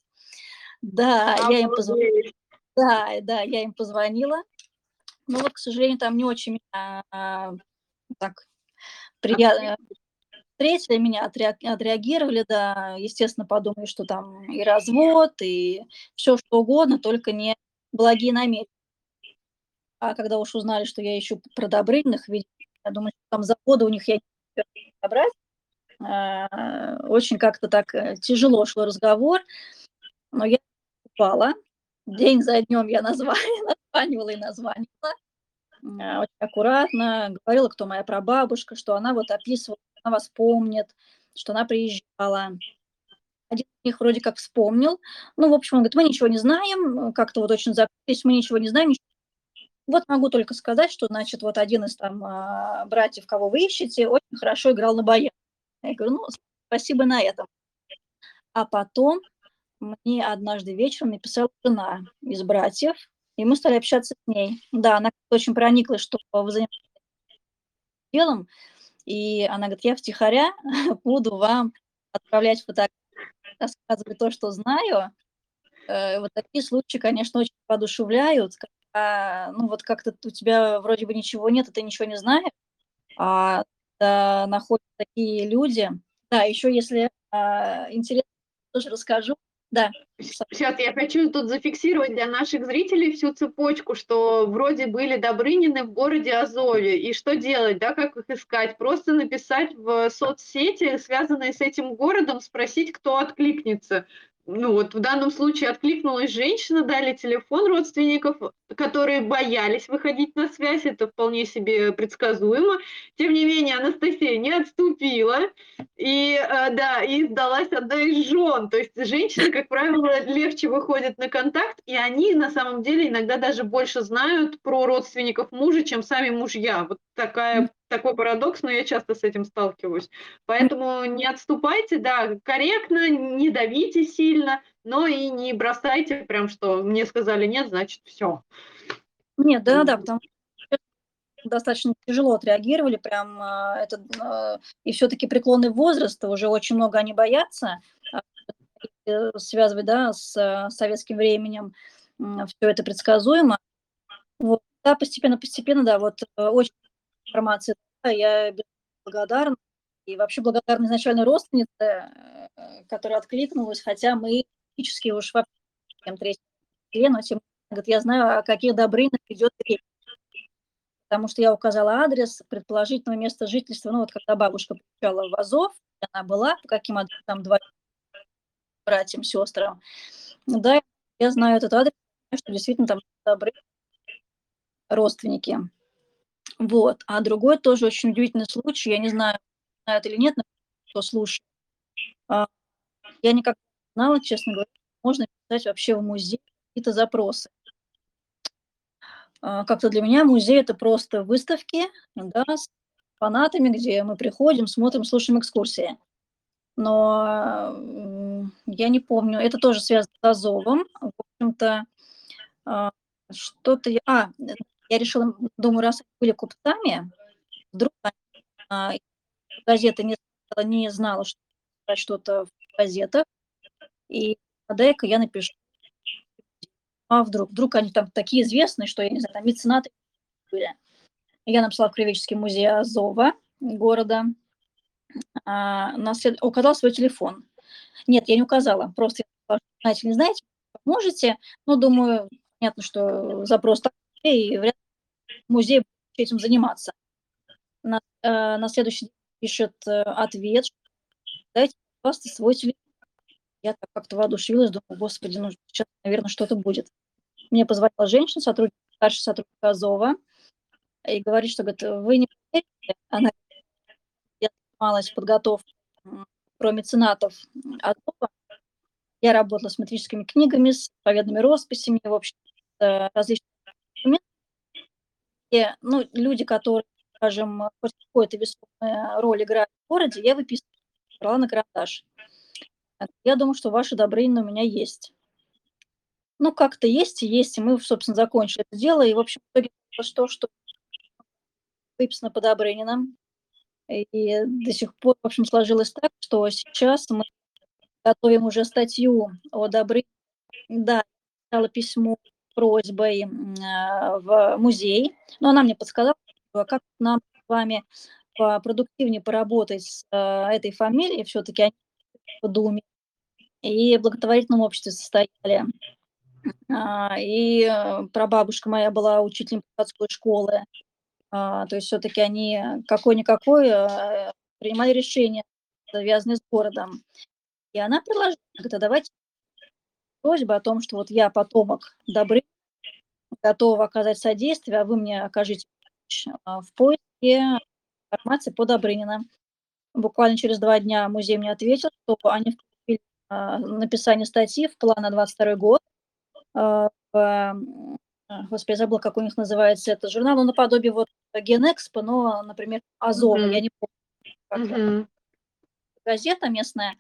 Да, я им позвонила. Да, да, я им позвонила. Но вот, к сожалению, там не очень меня а, так приятно встретили меня, отреагировали, да, естественно, подумали, что там и развод, и все что угодно, только не благие намерения. А когда уж узнали, что я ищу про Добрыниных, я думаю, что там заводы у них я не собрать. Очень как-то так э, тяжело шел разговор, но я упала. День за днем я названивала и названивала. А, очень аккуратно говорила, кто моя прабабушка, что она вот описывала, она вас помнит, что она приезжала. Один из них вроде как вспомнил. Ну, в общем, он говорит, мы ничего не знаем, как-то вот очень запутались, мы ничего не знаем, ничего вот могу только сказать, что, значит, вот один из там а, братьев, кого вы ищете, очень хорошо играл на баяне. Я говорю, ну, спасибо на этом. А потом мне однажды вечером написала жена из братьев, и мы стали общаться с ней. Да, она очень прониклась, что вы занимаетесь делом, и она говорит, я втихаря буду вам отправлять фотографии, рассказывать то, что знаю. Э, вот такие случаи, конечно, очень воодушевляют, а, ну вот как-то у тебя вроде бы ничего нет, и ты ничего не знаешь, а да, находят такие люди. Да, еще если а, интересно, тоже расскажу. Да. Сейчас я хочу тут зафиксировать для наших зрителей всю цепочку, что вроде были Добрынины в городе Азове. И что делать, да, как их искать? Просто написать в соцсети, связанные с этим городом, спросить, кто откликнется ну вот в данном случае откликнулась женщина, дали телефон родственников, которые боялись выходить на связь, это вполне себе предсказуемо. Тем не менее, Анастасия не отступила и, э, да, и сдалась одна из жен. То есть женщины, как правило, легче выходят на контакт, и они на самом деле иногда даже больше знают про родственников мужа, чем сами мужья. Вот такая такой парадокс, но я часто с этим сталкиваюсь. Поэтому не отступайте, да, корректно, не давите сильно, но и не бросайте прям, что мне сказали нет, значит все. Нет, да, да, потому что достаточно тяжело отреагировали, прям а, это, а, и все-таки преклонный возраст, уже очень много они боятся, а, э, связывать, да, с советским временем, все это предсказуемо. Вот. Да, постепенно, постепенно, да, вот э, очень информации. Я благодарна. И вообще благодарна изначально родственнице, э, которая откликнулась, хотя мы фактически уж вообще третьем но тем говорит, я знаю, о каких Добрынах идет. Потому что я указала адрес предположительного места жительства. Ну, вот когда бабушка приезжала в Азов, она была, по каким адресам два братьям, сестрам. Да, я знаю этот адрес, что действительно там добры родственники. Вот. А другой тоже очень удивительный случай, я не знаю, знают или нет, но кто слушает. А, я никак не знала, честно говоря, можно писать вообще в музей какие-то запросы. А, как-то для меня музей – это просто выставки да, с фанатами, где мы приходим, смотрим, слушаем экскурсии. Но я не помню, это тоже связано с Азовом. В общем-то, а, что-то... Я... А, я решила, думаю, раз были купцами, вдруг а, газета не, не знала, что что-то в газетах, и дай-ка я напишу. А вдруг? Вдруг они там такие известные, что, я не знаю, там меценаты были. Я написала в Кривический музей Азова города, а, наслед... указала свой телефон. Нет, я не указала, просто знаете, не знаете, можете, но думаю, понятно, что запрос такой, и вряд ли музей будет этим заниматься. На, э, на следующий день пишет э, ответ, дайте, пожалуйста, свой телефон. Я так как-то воодушевилась, думаю, господи, ну сейчас, наверное, что-то будет. Мне позвонила женщина, сотрудник, старший сотрудник Азова, и говорит, что, говорит, вы не поверите, она я занималась подготовкой про меценатов Азова, я работала с метрическими книгами, с поведными росписями, в общем, с различными документами. И, ну, люди, которые, скажем, хоть какую-то весомую роль играют в городе, я выписывала, брала на карандаш. Я думаю, что ваши Добрынины у меня есть. Ну, как-то есть и есть, и мы, собственно, закончили это дело. И, в общем, в итоге то, что выписано по Добрыниным. И до сих пор, в общем, сложилось так, что сейчас мы готовим уже статью о Добрынине. Да, писала письмо просьбой а, в музей, но она мне подсказала, как нам с вами продуктивнее поработать с а, этой фамилией, все-таки они в Думе и в благотворительном обществе состояли. А, и э, прабабушка моя была учителем городской школы. А, то есть все-таки они какой-никакой э, принимали решения, связанные с городом. И она предложила, говорит, а давайте просьба о том, что вот я потомок добры, готова оказать содействие, а вы мне окажите а, в поиске информации по Добрынина. Буквально через два дня музей мне ответил, что они включили написание статьи в план на 22 год, а, господи, я забыла, как у них называется этот журнал, ну, наподобие вот Генэкспо, но, например, Азова, mm-hmm. я не помню, как mm-hmm. газета местная.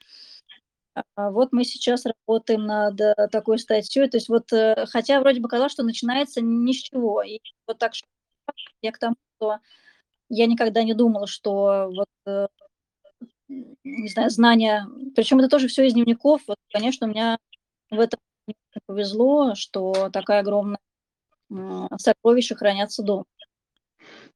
А, вот мы сейчас работаем над э, такой статьей, то есть вот, э, хотя вроде бы казалось, что начинается ни с чего, и вот так что я к тому, что я никогда не думала, что вот э, не знаю, знания, причем это тоже все из дневников, вот, конечно, у меня в этом повезло, что такая огромная сокровища хранятся дома.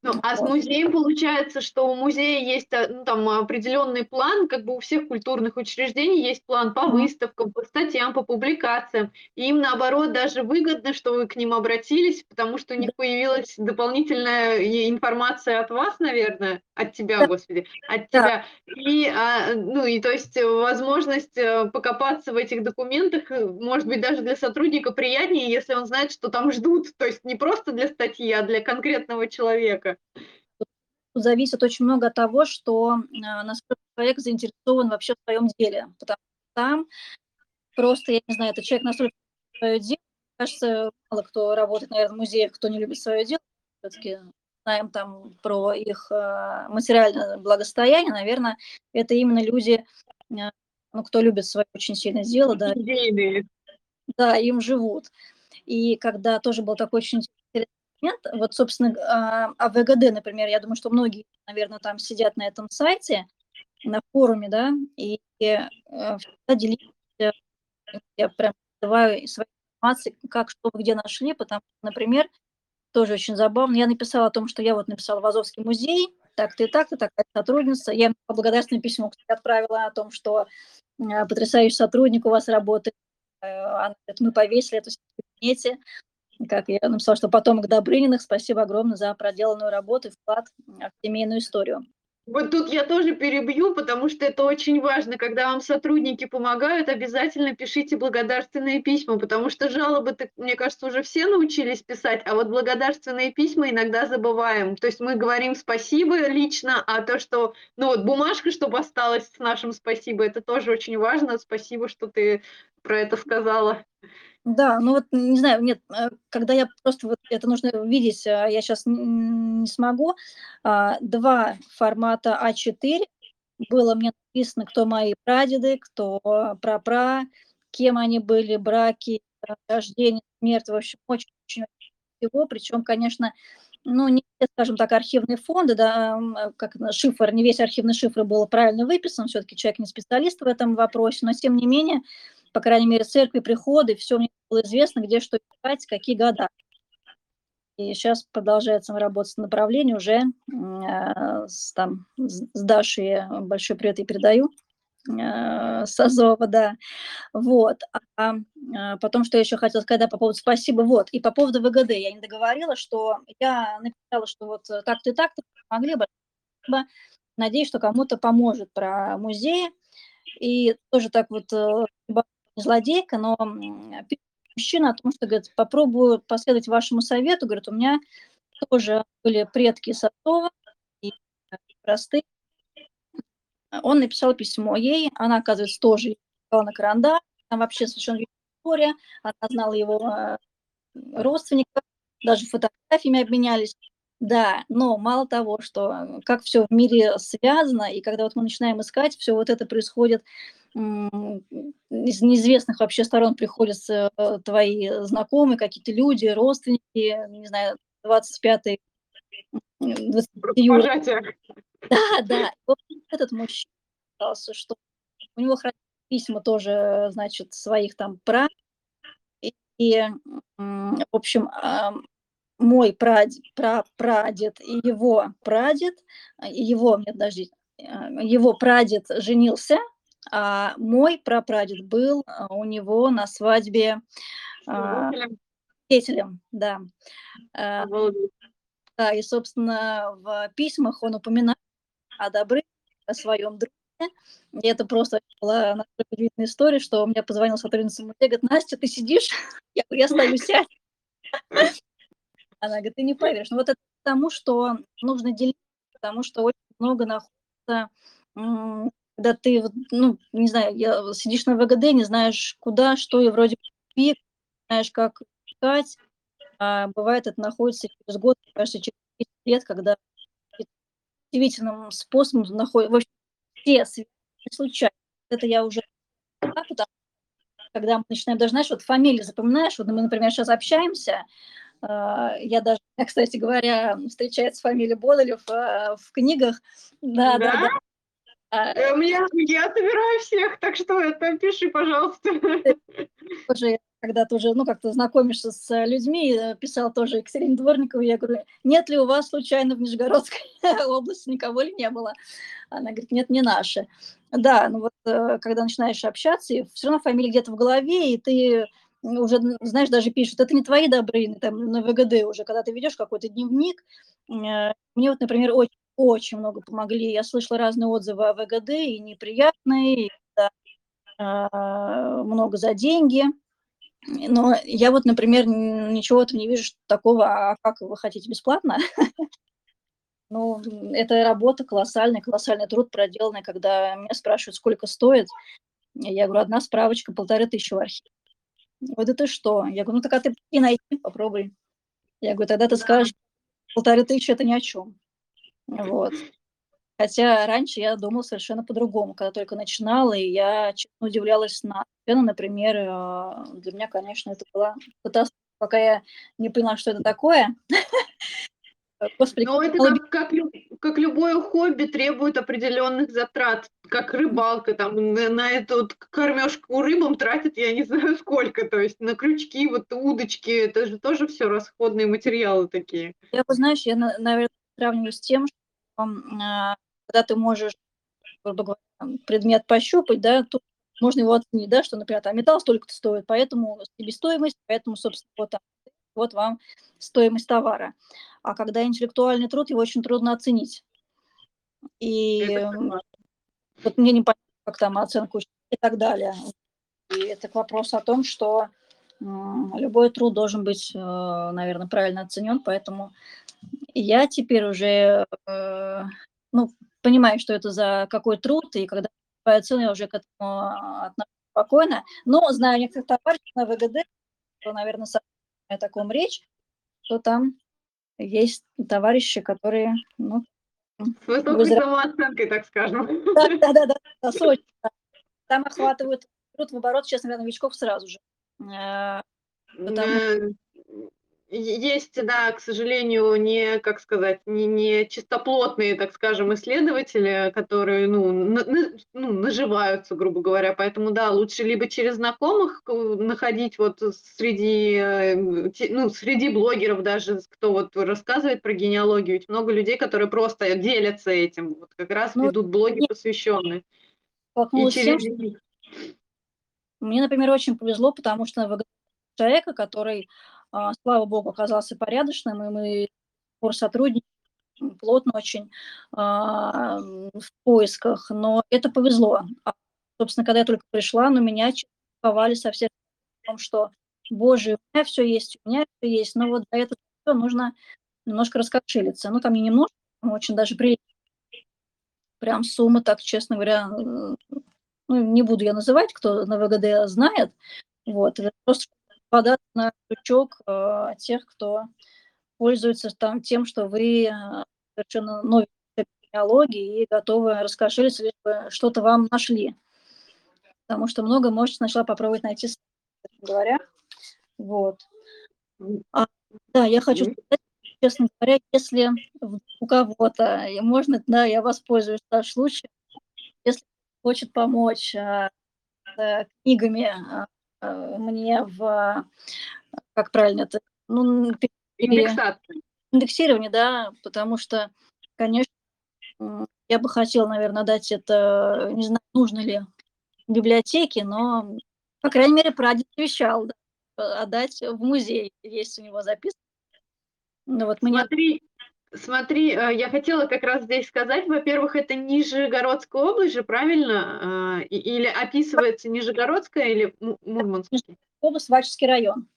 Ну, а с музеем получается, что у музея есть э, ну, там определенный план, как бы у всех культурных учреждений есть план по выставкам, по статьям, по публикациям. И им наоборот даже выгодно, что вы к ним обратились, потому что у них появилась дополнительная информация от вас, наверное, от тебя, господи, от тебя. И, а, ну, и то есть возможность э, покопаться в этих документах, э, может быть, даже для сотрудника приятнее, если он знает, что там ждут. То есть не просто для статьи, а для конкретного человека. Зависит очень много от того, что э, насколько человек заинтересован вообще в своем деле. Потому что там просто, я не знаю, это человек настолько свое дело. Кажется, мало кто работает, наверное, в музеях, кто не любит свое дело. Все-таки знаем там про их э, материальное благосостояние, наверное, это именно люди, э, ну, кто любит свое очень сильное дело, да. Да, им живут. И когда тоже был такой очень момент, вот, собственно, а, о ВГД, например, я думаю, что многие, наверное, там сидят на этом сайте, на форуме, да, и э, всегда делиться, я прям называю своей информацией, как, что где нашли, потому что, например, тоже очень забавно, я написала о том, что я вот написала в Азовский музей, так-то и так-то, такая сотрудница. Я им благодарственное письмо кстати, отправила о том, что э, потрясающий сотрудник у вас работает. Э, мы повесили это в кабинете. Как я написала, что потомок Добрыниных, спасибо огромное за проделанную работу и вклад в семейную историю. Вот тут я тоже перебью, потому что это очень важно. Когда вам сотрудники помогают, обязательно пишите благодарственные письма, потому что жалобы, мне кажется, уже все научились писать, а вот благодарственные письма иногда забываем. То есть мы говорим спасибо лично, а то, что, ну вот бумажка, чтобы осталась с нашим спасибо, это тоже очень важно. Спасибо, что ты про это сказала. Да, ну вот, не знаю, нет, э, когда я просто вот это нужно видеть, а я сейчас не смогу. А, два формата А4 было мне написано, кто мои прадеды, кто прапра, кем они были, браки, рождение, смерть, в общем, очень-очень всего. Причем, конечно, ну, не все, скажем так, архивные фонды, да, как шифр, не весь архивный шифр был правильно выписан, все-таки человек не специалист в этом вопросе, но тем не менее по крайней мере, церкви, приходы, все мне было известно, где что искать, какие года. И сейчас продолжается работать в направлении уже э, с, там, с Дашей большой привет и передаю э, с Азова, да. Вот. А, а потом, что я еще хотела сказать, да, по поводу спасибо, вот. И по поводу ВГД я не договорила, что я написала, что вот так-то и так-то помогли бы. Надеюсь, что кому-то поможет про музей. И тоже так вот э, злодейка, но мужчина о том, что, говорит, попробую последовать вашему совету, говорит, у меня тоже были предки Сатова, и простые. Он написал письмо ей, она, оказывается, тоже на карандаш, там вообще совершенно история, она знала его э, родственников, даже фотографиями обменялись. Да, но мало того, что как все в мире связано, и когда вот мы начинаем искать, все вот это происходит из неизвестных вообще сторон приходят э, твои знакомые, какие-то люди, родственники, не знаю, 25-й, 20 Да, да. Вот этот мужчина сказался, что у него хранят письма тоже, значит, своих там прав. И, и в общем, мой прадед, пра, прадед и его прадед, его, нет, подождите, его прадед женился а мой прапрадед был а, у него на свадьбе а, свидетелем, да. А, да, и, собственно, в письмах он упоминает о добры, о своем друге. И это просто была настолько удивительная история, что у меня позвонил сотрудница музея, говорит, Настя, ты сидишь? Я говорю, я стою, сядь. Она говорит, ты не поверишь. Ну вот это потому, что нужно делиться, потому что очень много находится когда ты, ну, не знаю, я, сидишь на ВГД, не знаешь куда, что, и вроде бы знаешь, как искать, а бывает это находится через год, кажется, через 10 лет, когда удивительным способом находят, в общем, все случайно. Это я уже когда мы начинаем, даже, знаешь, вот фамилии запоминаешь, вот мы, например, сейчас общаемся, а, я даже, кстати говоря, встречается фамилия Бодолев а, в книгах, да, да, да, да а, э, я, я собираю всех, так что это пиши, пожалуйста. Тоже, когда ты уже, ну, как-то знакомишься с людьми, э, писал тоже Екатерине Дворниковой, я говорю, нет ли у вас случайно в Нижегородской области никого ли не было? Она говорит, нет, не наши. Да, ну вот, э, когда начинаешь общаться, и все равно фамилия где-то в голове, и ты уже, знаешь, даже пишут, это не твои добрыны, там, на ВГД уже, когда ты ведешь какой-то дневник. Мне вот, например, очень очень много помогли. Я слышала разные отзывы о ВГД, и неприятные, и да, э, много за деньги. Но я вот, например, ничего там не вижу такого, а как вы хотите бесплатно? Ну, это работа колоссальная, колоссальный труд проделанный, когда меня спрашивают, сколько стоит. Я говорю, одна справочка, полторы тысячи в архиве. Вот это что? Я говорю, ну так а ты и найди, попробуй. Я говорю, тогда ты скажешь, полторы тысячи – это ни о чем. Вот. Хотя раньше я думала совершенно по-другому, когда только начинала, и я честно удивлялась на цену, например, э, для меня, конечно, это была катастрофа, пока я не поняла, что это такое. Господи, Но это как, как, как любое хобби требует определенных затрат, как рыбалка, там на, на эту кормежку рыбам тратит, я не знаю сколько, то есть на крючки, вот удочки, это же тоже все расходные материалы такие. Я, знаешь, я, наверное, сравниваю с тем, а, когда ты можешь, грубо говоря, предмет пощупать, да, то можно его оценить, да, что, например, там металл столько-то стоит, поэтому себестоимость, поэтому, собственно, вот, там, вот вам стоимость товара. А когда интеллектуальный труд, его очень трудно оценить. И вот мне не понятно, как там оценку и так далее. И это к вопросу о том, что любой труд должен быть, э, наверное, правильно оценен, поэтому я теперь уже э, ну, понимаю, что это за какой труд, и когда цену я уже к этому отношусь спокойно. Но знаю некоторых товарищей на ВГД, то, наверное, о таком речь, что там есть товарищи, которые, ну, с высокой возра... самооценкой, так скажем. Да, да. Там охватывают труд в оборот, честно говоря, новичков сразу же. Э, потому есть, да, к сожалению, не, как сказать, не, не чистоплотные, так скажем, исследователи, которые, ну, на, на, ну, наживаются, грубо говоря. Поэтому, да, лучше либо через знакомых находить вот среди, э, ну, среди блогеров даже, кто вот рассказывает про генеалогию. Ведь много людей, которые просто делятся этим, вот как раз ну, ведут блоги посвященные. И через Мне, например, очень повезло, потому что человека, который слава богу, оказался порядочным, и мы пор сотрудничаем плотно очень а, в поисках, но это повезло. А, собственно, когда я только пришла, но меня чековали со всех том, что, боже, у меня все есть, у меня все есть, но вот для этого все нужно немножко раскошелиться. Ну, там не немножко, очень даже приятно. Прям сумма, так, честно говоря, ну, не буду я называть, кто на ВГД знает, вот, просто податься на крючок э, тех, кто пользуется там тем, что вы э, совершенно новые технологии и готовы раскошелиться, лишь бы что-то вам нашли. Потому что много можете сначала попробовать найти, говоря. Вот. А, да, я хочу сказать, честно говоря, если у кого-то, и можно, да, я воспользуюсь наш случай, если хочет помочь а, а, книгами а, мне в, как правильно это, ну, индексирование, да, потому что, конечно, я бы хотела, наверное, дать это, не знаю, нужно ли библиотеке, но, по крайней мере, прадед обещал да, отдать в музей, есть у него записка. Ну, вот мне... Смотри, Смотри, э, я хотела как раз здесь сказать, во-первых, это Нижегородская область же, правильно? А, или описывается Нижегородская или Мурманская? Область, Ваческий район.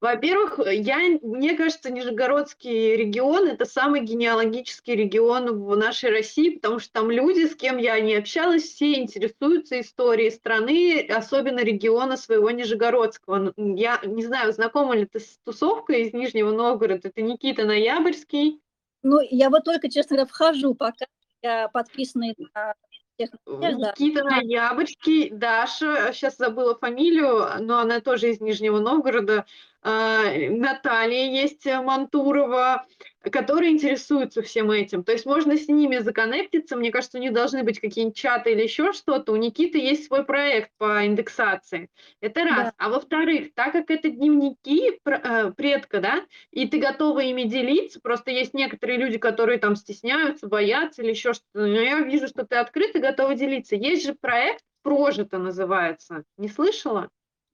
Во-первых, я, мне кажется, Нижегородский регион – это самый генеалогический регион в нашей России, потому что там люди, с кем я не общалась, все интересуются историей страны, особенно региона своего Нижегородского. Я не знаю, знакома ли ты с тусовкой из Нижнего Новгорода, это Никита Ноябрьский. Ну, я вот только, честно говоря, вхожу пока, я подписана на Никита. Ноябрьский, Даша, сейчас забыла фамилию, но она тоже из Нижнего Новгорода, Наталья есть э, Мантурова, которые интересуются всем этим. То есть можно с ними законнектиться. Мне кажется, у них должны быть какие-нибудь чаты или еще что-то. У Никиты есть свой проект по индексации. Это раз. Да. А во-вторых, так как это дневники э, предка, да, и ты готова ими делиться, просто есть некоторые люди, которые там стесняются, боятся или еще что-то. Но я вижу, что ты открыта и готова делиться. Есть же проект Прожито называется. Не слышала?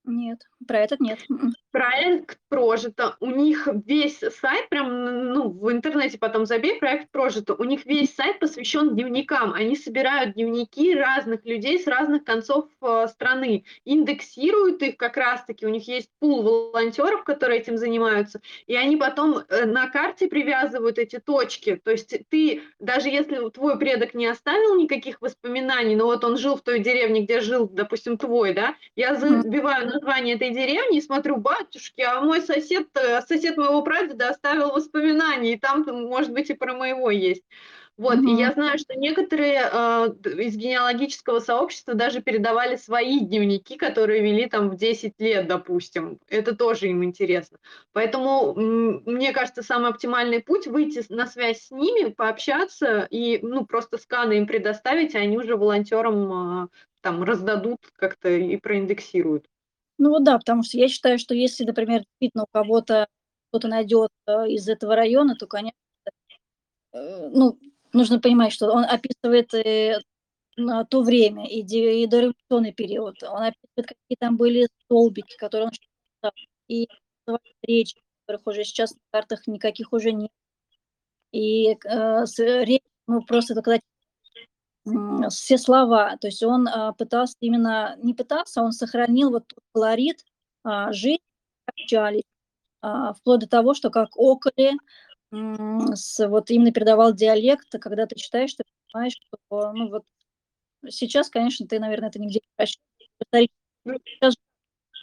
Нет, про этот нет. М-м. Проект Прожито. У них весь сайт, прям, ну, в интернете потом забей, проект Прожито. У них весь сайт посвящен дневникам. Они собирают дневники разных людей с разных концов э, страны, индексируют их как раз-таки. У них есть пул волонтеров, которые этим занимаются, и они потом э, на карте привязывают эти точки. То есть ты, даже если твой предок не оставил никаких воспоминаний, но вот он жил в той деревне, где жил, допустим, твой, да, я забиваю название этой деревни и смотрю, батюшки, а мой сосед, э, сосед моего прадеда оставил воспоминания, и там, может быть, и про моего есть. Вот, mm-hmm. и я знаю, что некоторые э, из генеалогического сообщества даже передавали свои дневники, которые вели там в 10 лет, допустим. Это тоже им интересно. Поэтому, мне кажется, самый оптимальный путь выйти на связь с ними, пообщаться и, ну, просто сканы им предоставить, а они уже волонтерам э, там раздадут как-то и проиндексируют. Ну вот да, потому что я считаю, что если, например, действительно у кого-то кто-то найдет из этого района, то, конечно, э, ну, нужно понимать, что он описывает э, то время и, и дореволюционный период. Он описывает, какие там были столбики, которые он считал, и речи, которых уже сейчас на картах никаких уже нет. И э, речь, ну, просто только все слова. То есть он э, пытался именно, не пытался, он сохранил вот тот колорит э, жизни, общались, э, вплоть до того, что как околи, вот именно передавал диалект, когда ты читаешь, ты понимаешь, что ну, вот сейчас, конечно, ты, наверное, это нигде не ну,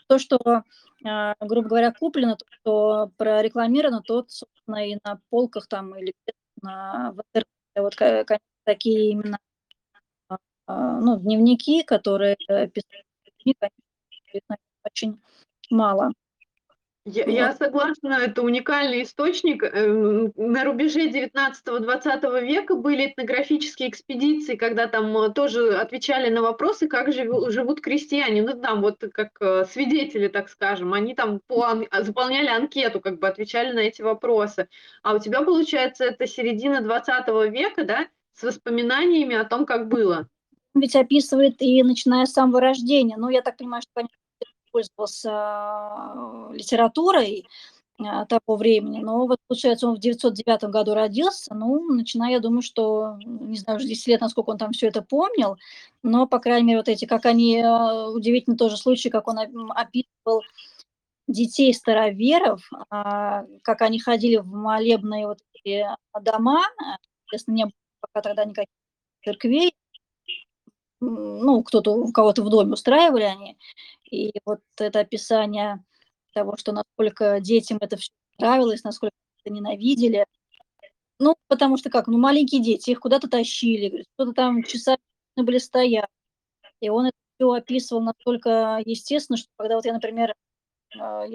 То, что, а, грубо говоря, куплено, то, что прорекламировано, то, собственно, и на полках там или на вот такие именно а, ну, дневники, которые писали, конечно, очень мало. Я, я согласна, это уникальный источник. Эм, на рубеже 19-20 века были этнографические экспедиции, когда там э, тоже отвечали на вопросы, как живу, живут крестьяне. Ну, там вот как э, свидетели, так скажем. Они там по, а, заполняли анкету, как бы отвечали на эти вопросы. А у тебя, получается, это середина 20 века, да, с воспоминаниями о том, как было. Ведь описывает и начиная с самого рождения. Ну, я так понимаю, что, конечно, пользовался а, литературой а, того времени, но вот получается он в 909 году родился, ну, начиная, я думаю, что, не знаю, уже 10 лет, насколько он там все это помнил, но, по крайней мере, вот эти, как они, а, удивительно тоже случай, как он описывал детей староверов, как они ходили в молебные вот эти дома, естественно, не было пока тогда никаких церквей, ну, кто-то, у кого-то в доме устраивали они, и вот это описание того, что насколько детям это все нравилось, насколько это ненавидели. Ну, потому что как, ну, маленькие дети, их куда-то тащили, кто-то там часа были стоять. И он это все описывал настолько естественно, что когда вот я, например, а,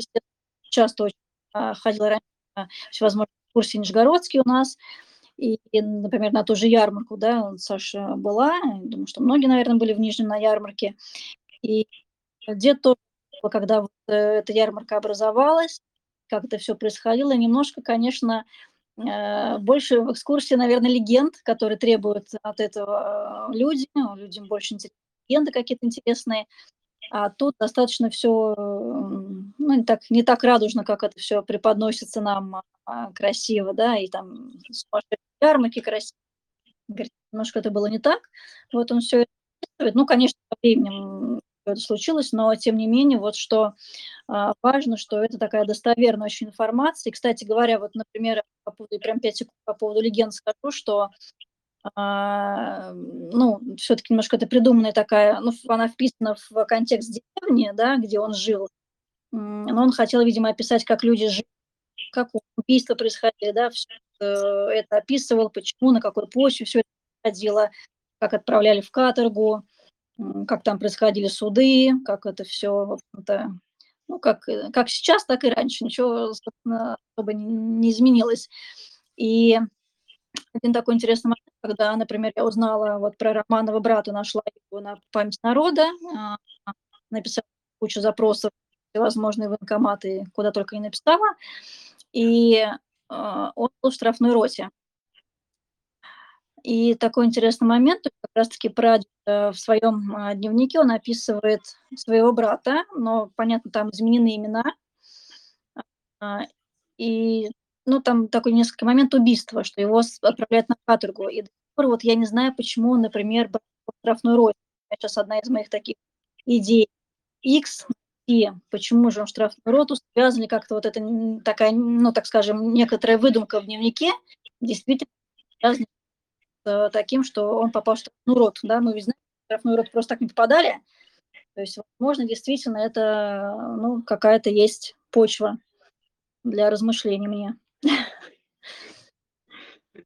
часто очень а, ходила раньше всевозможные курсы Нижегородские у нас, и, например, на ту же ярмарку, да, Саша была, думаю, что многие, наверное, были в Нижнем на ярмарке, и Дед тоже, когда вот э, эта ярмарка образовалась, как это все происходило, немножко, конечно, э, больше в экскурсии, наверное, легенд, которые требуют от этого э, люди, людям больше интересны легенды какие-то интересные, а тут достаточно все, ну, не так, не так радужно, как это все преподносится нам а, красиво, да, и там ярмарки красиво. Говорит, немножко это было не так. Вот он все это Ну, конечно, со временем это случилось, но тем не менее, вот что а, важно, что это такая достоверная очень информация. И, кстати говоря, вот, например, по поводу, прям 5 секунд по поводу легенд скажу, что а, ну, все-таки немножко это придуманная такая, ну, она вписана в контекст деревни, да, где он жил, но он хотел, видимо, описать, как люди жили, как убийства происходили, да, все это описывал, почему, на какой почве все это происходило, как отправляли в каторгу, как там происходили суды, как это все, в ну, как, э, как сейчас, так и раньше, ничего, особо не, не изменилось. И один такой интересный момент, когда, например, я узнала вот про Романова брата, нашла его на память народа, а, написала кучу запросов, всевозможные военкоматы, куда только не написала, и а, он был в штрафной роте. И такой интересный момент, как раз-таки прадед э, в своем а, дневнике он описывает своего брата, но, понятно, там изменены имена. А, и, ну, там такой несколько момент убийства, что его отправляют на каторгу. И до сих пор вот я не знаю, почему, например, штрафной рост. Это сейчас одна из моих таких идей. X и почему же он штрафную роту связали как-то вот это такая, ну, так скажем, некоторая выдумка в дневнике, действительно связана Э, таким, что он попал в штрафную роту. Да? Мы ведь знаем, в штрафную роту просто так не попадали. То есть, возможно, действительно это ну, какая-то есть почва для размышлений мне.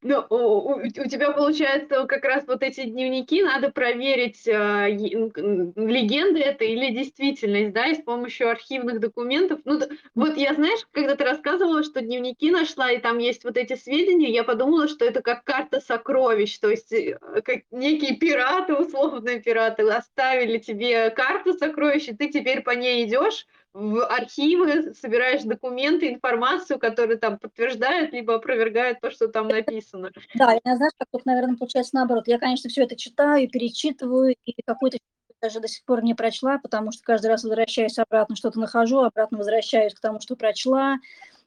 Ну, у, у тебя, получается, как раз вот эти дневники надо проверить, э, легенды это или действительность, да, и с помощью архивных документов. Ну, вот я, знаешь, когда ты рассказывала, что дневники нашла, и там есть вот эти сведения, я подумала, что это как карта сокровищ, то есть э, как некие пираты, условные пираты, оставили тебе карту сокровищ, и ты теперь по ней идешь, в архивы, собираешь документы, информацию, которая там подтверждает либо опровергает то, что там написано. Да, я знаешь, как тут, наверное, получается наоборот. Я, конечно, все это читаю, перечитываю, и какой-то даже до сих пор не прочла, потому что каждый раз возвращаюсь обратно, что-то нахожу, обратно возвращаюсь к тому, что прочла,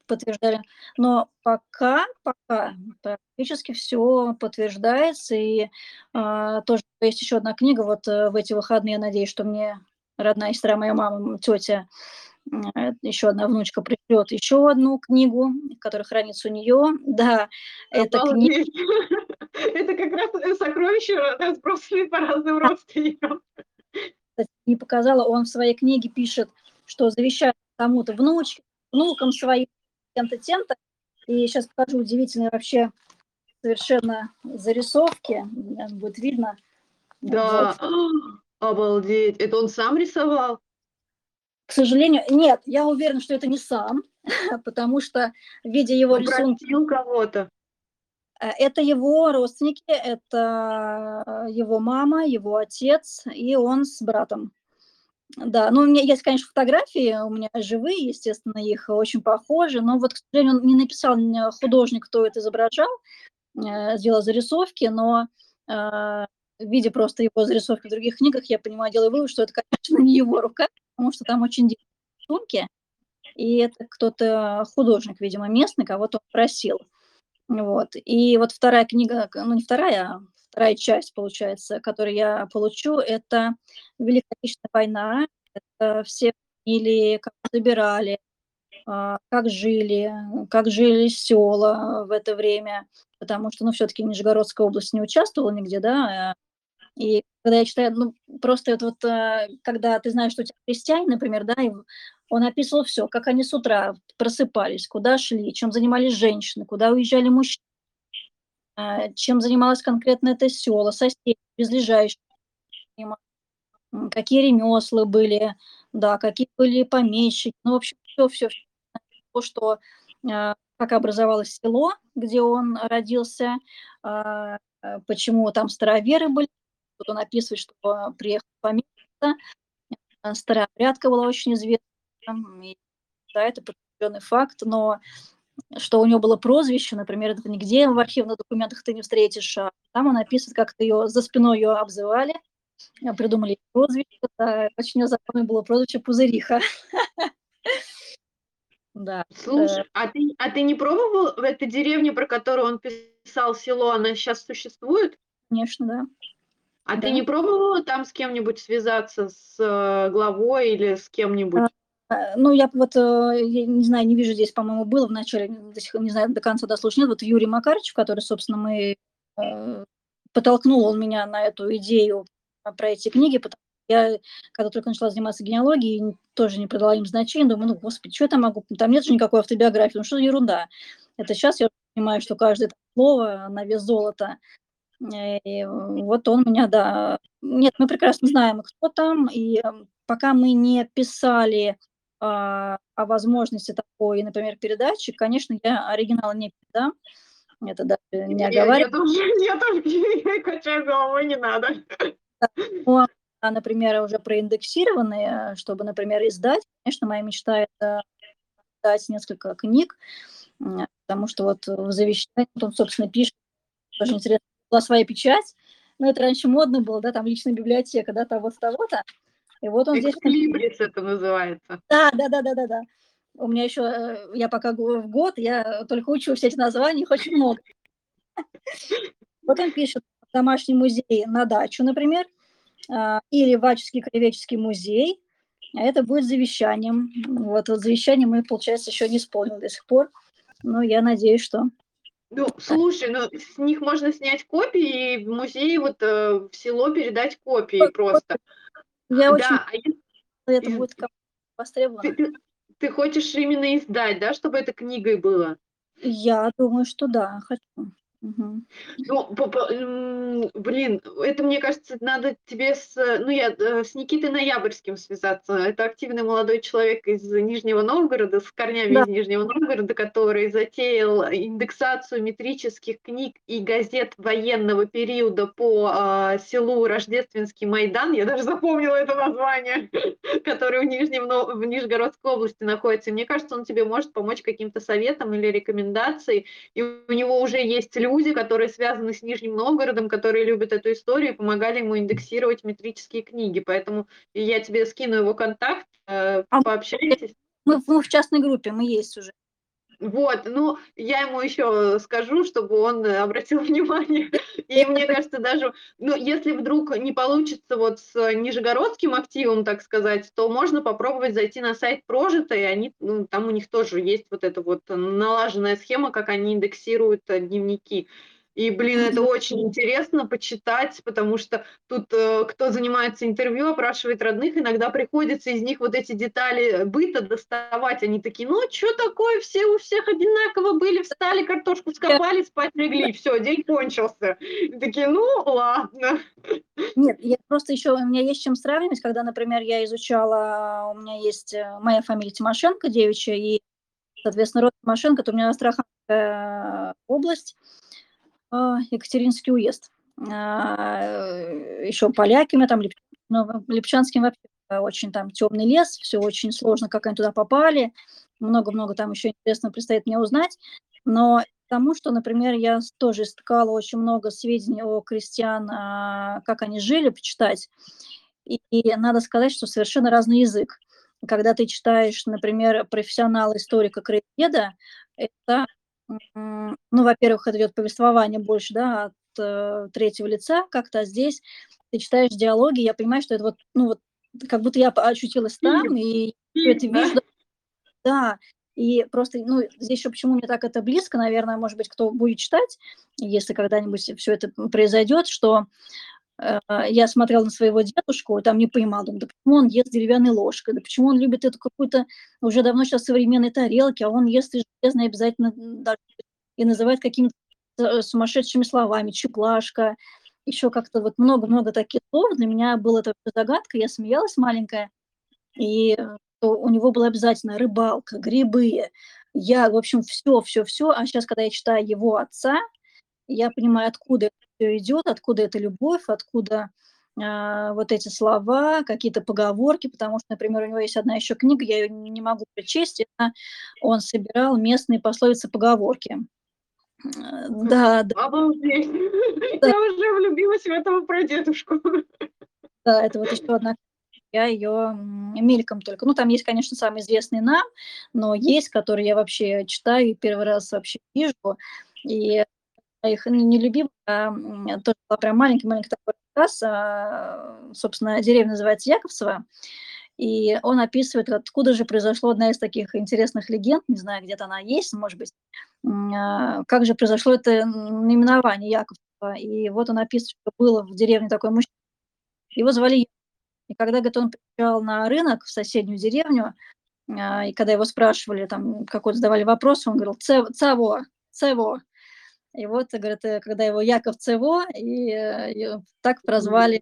подтверждали. Но пока, пока практически все подтверждается. И э, тоже есть еще одна книга. Вот э, в эти выходные, я надеюсь, что мне родная сестра, моя мама, тетя, э, еще одна внучка пришлет еще одну книгу, которая хранится у нее. Да, это книга. Это как раз сокровища, разбросанные по разным родственникам. Не показала, он в своей книге пишет, что завещает кому-то внучке, внукам своим, тем-то, тем-то. И сейчас покажу удивительные вообще совершенно зарисовки. Будет видно. Да, вот. обалдеть. Это он сам рисовал? К сожалению, нет, я уверена, что это не сам, потому что, видя его рисунок... кого-то. Э, это его родственники, это его мама, его отец, и он с братом. Да, ну, у меня есть, конечно, фотографии, у меня живые, естественно, их очень похожи, но вот, к сожалению, он не написал мне художник, кто это изображал, э, сделал зарисовки, но э, видя просто его зарисовки в других книгах, я понимаю, делаю вывод, что это, конечно, не его рука, потому что там очень дикие рисунки, и это кто-то художник, видимо, местный, кого-то просил. Вот. И вот вторая книга, ну не вторая, а вторая часть, получается, которую я получу, это Великая Отечественная война. Это все фамилии, как забирали, а, как жили, как жили села в это время, потому что, ну, все-таки Нижегородская область не участвовала нигде, да, и когда я читаю, ну, просто это вот, а, когда ты знаешь, что у тебя крестьяне, например, да, и он описывал все, как они с утра просыпались, куда шли, чем занимались женщины, куда уезжали мужчины, а, чем занималась конкретно это село, соседи, близлежащие, какие ремесла были, да, какие были помещики, ну, в общем, все-все, то, что а, как образовалось село, где он родился, а, почему там староверы были, тут он описывает, что приехал помещиться, старая порядка была очень известна, и, да, это подтвержденный факт, но что у него было прозвище, например, это нигде в архивных документах ты не встретишь, а там он описывает, как ее за спиной ее обзывали, а, придумали прозвище, да, очень забавное было прозвище Пузыриха. Да. Слушай, а ты, а ты не пробовал в этой деревне, про которую он писал село, она сейчас существует? Конечно, да. А да. ты не пробовала там с кем-нибудь связаться, с э, главой или с кем-нибудь? А, Э, ну, я вот, э, я не знаю, не вижу здесь, по-моему, было в начале, до сих не знаю, до конца дослушать нет, вот Юрий Макарчев, который, собственно, мы, подтолкнул он меня на эту идею про эти книги, потому я, когда только начала заниматься генеалогией, тоже не придала им значения, думаю, ну, господи, что я там могу, там нет же никакой автобиографии, ну, что за ерунда. Это сейчас я понимаю, что каждое слово на вес золота, и вот он меня, да... Нет, мы прекрасно знаем, кто там, и пока мы не писали а, о возможности такой, например, передачи, конечно, я оригинал не передам. Это даже не оговариваю. Я, я тоже качаю головой, не надо. Но, а, например, уже проиндексированные, чтобы, например, издать, конечно, моя мечта – это издать несколько книг, потому что вот в завещании он, собственно, пишет, тоже интересно, была своя печать, но это раньше модно было, да, там личная библиотека, да, того-то, того-то, и вот он здесь... это называется. Да, да, да, да, да, да. У меня еще, э, я пока в год, я только учу все эти названия, их очень много. Вот он пишет домашний музей на дачу, например, а, или Ваческий краеведческий музей, а это будет завещанием. Вот, вот завещание мы, получается, еще не исполнили до сих пор, но я надеюсь, что... Ну, слушай, ну с них можно снять копии и в музей вот э, в село передать копии просто. Я очень да, а это будет востребовано. Ты, ты хочешь именно издать, да, чтобы это книгой было? Я думаю, что да, хочу. Ну, по по м, блин, это, мне кажется, надо тебе с, ну, я, э, с Никитой Ноябрьским связаться. Это активный молодой человек из Нижнего Новгорода, с корнями Да. из Нижнего Новгорода, который затеял индексацию метрических книг и газет военного периода по, а, селу Рождественский Майдан. Я даже запомнила это название, которое в Нижнем в Нижегородской области находится. И мне кажется, он тебе может помочь каким-то советом или рекомендацией. И у него уже есть люди, которые связаны с Нижним Новгородом, которые любят эту историю и помогали ему индексировать метрические книги. Поэтому я тебе скину его контакт, э, А пообщайтесь. мы мы в частной группе, мы есть уже. Вот, ну, я ему еще скажу, чтобы он обратил внимание. И мне кажется, даже, ну, если вдруг не получится вот с нижегородским активом, так сказать, то можно попробовать зайти на сайт Прожито, и они, ну, там у них тоже есть вот эта вот налаженная схема, как они индексируют э, дневники. И, блин, это очень интересно почитать, потому что тут э, кто занимается интервью, опрашивает родных, иногда приходится из них вот эти детали быта доставать. Они такие, ну, что такое, все у всех одинаково были, встали, картошку скопали, спать легли, все, день кончился. И такие, ну, ладно. Нет, я просто еще, у меня есть чем сравнивать, когда, например, я изучала, у меня есть э, моя фамилия Тимошенко девичья, и, соответственно, род Тимошенко, это у меня Астраханская область, а, Екатеринский уезд. А, еще поляками, там, ну, Липчанским вообще очень там темный лес, все очень сложно, как они туда попали, много-много там еще интересного предстоит мне узнать, но тому, что, например, я тоже искала очень много сведений о крестьян, а, как они жили, почитать, и, и надо сказать, что совершенно разный язык. Когда ты читаешь, например, профессионал-историка краеведа, это ну, во-первых, это идет повествование больше, да, от э, третьего лица как-то, а здесь ты читаешь диалоги, я понимаю, что это вот, ну, вот, как будто я очутилась там, и это вижу, да, и просто, ну, здесь еще почему мне так это близко, наверное, может быть, кто будет читать, если когда-нибудь все это произойдет, что я смотрела на своего дедушку, и там не понимала, думаю, да почему он ест деревянной ложкой, да почему он любит эту какую-то уже давно сейчас современной тарелки, а он ест и железной обязательно и называет какими-то э, сумасшедшими словами, чеклашка, еще как-то вот много-много таких слов. Для меня была это загадка, я смеялась маленькая, и у него была обязательно рыбалка, грибы, я, в общем, все, все, все. А сейчас, когда я читаю его отца, я понимаю, откуда это все идет, откуда эта любовь, откуда э, вот эти слова, какие-то поговорки, потому что, например, у него есть одна еще книга, я ее не могу прочесть, это он собирал местные пословицы-поговорки. Да, да. Обалдеть. Да. Я уже влюбилась в этого прадедушку. Да, это вот еще одна я ее мельком только. Ну, там есть, конечно, самые известные нам, но есть, которые я вообще читаю и первый раз вообще вижу. И их не любила, а тоже была прям маленький-маленький такой рассказ. А, собственно, деревня называется Яковцево. И он описывает, откуда же произошло одна из таких интересных легенд, не знаю, где-то она есть, может быть, а, как же произошло это наименование Яковлева. И вот он описывает, что было в деревне такой мужчина, его звали и когда, говорит, он приезжал на рынок в соседнюю деревню, и когда его спрашивали, там, какой-то задавали вопрос, он говорил «Цево, Цево». И вот, говорит, э, когда его Яков Цево, и, э, и так прозвали,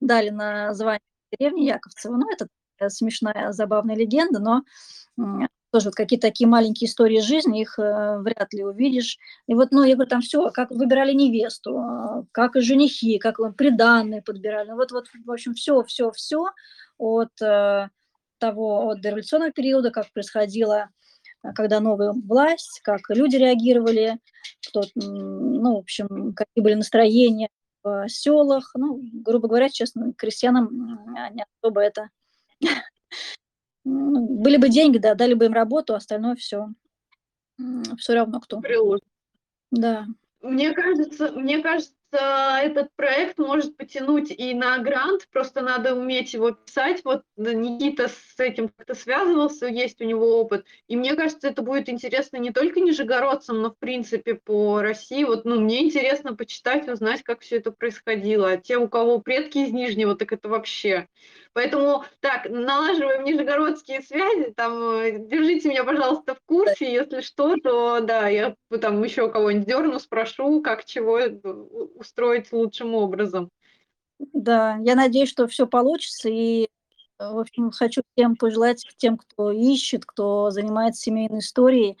дали название деревни Яковцево. Ну, это смешная, забавная легенда, но тоже вот какие-то такие маленькие истории жизни, их э, вряд ли увидишь. И вот, ну, я говорю, там все, как выбирали невесту, э, как и женихи, как приданные подбирали. Ну, вот, вот, в общем, все, все, все от э, того, от дореволюционного периода, как происходило, э, когда новая власть, как люди реагировали, кто, ну, в общем, какие были настроения в селах. Ну, грубо говоря, честно, крестьянам не особо это ну, были бы деньги, да, дали бы им работу, остальное все. Все равно кто. Приложит. Да. Мне кажется, мне кажется, этот проект может потянуть и на грант, просто надо уметь его писать. Вот Никита с этим как-то связывался, есть у него опыт. И мне кажется, это будет интересно не только нижегородцам, но в принципе по России. Вот, ну, мне интересно почитать, узнать, как все это происходило. А те, у кого предки из Нижнего, так это вообще Поэтому, так, налаживаем нижегородские связи, там, э, держите меня, пожалуйста, в курсе, если что, то, да, я там еще кого-нибудь дерну, спрошу, как чего э, устроить лучшим образом. Да, я надеюсь, что все получится, и, в общем, хочу всем пожелать, тем, кто ищет, кто занимается семейной историей,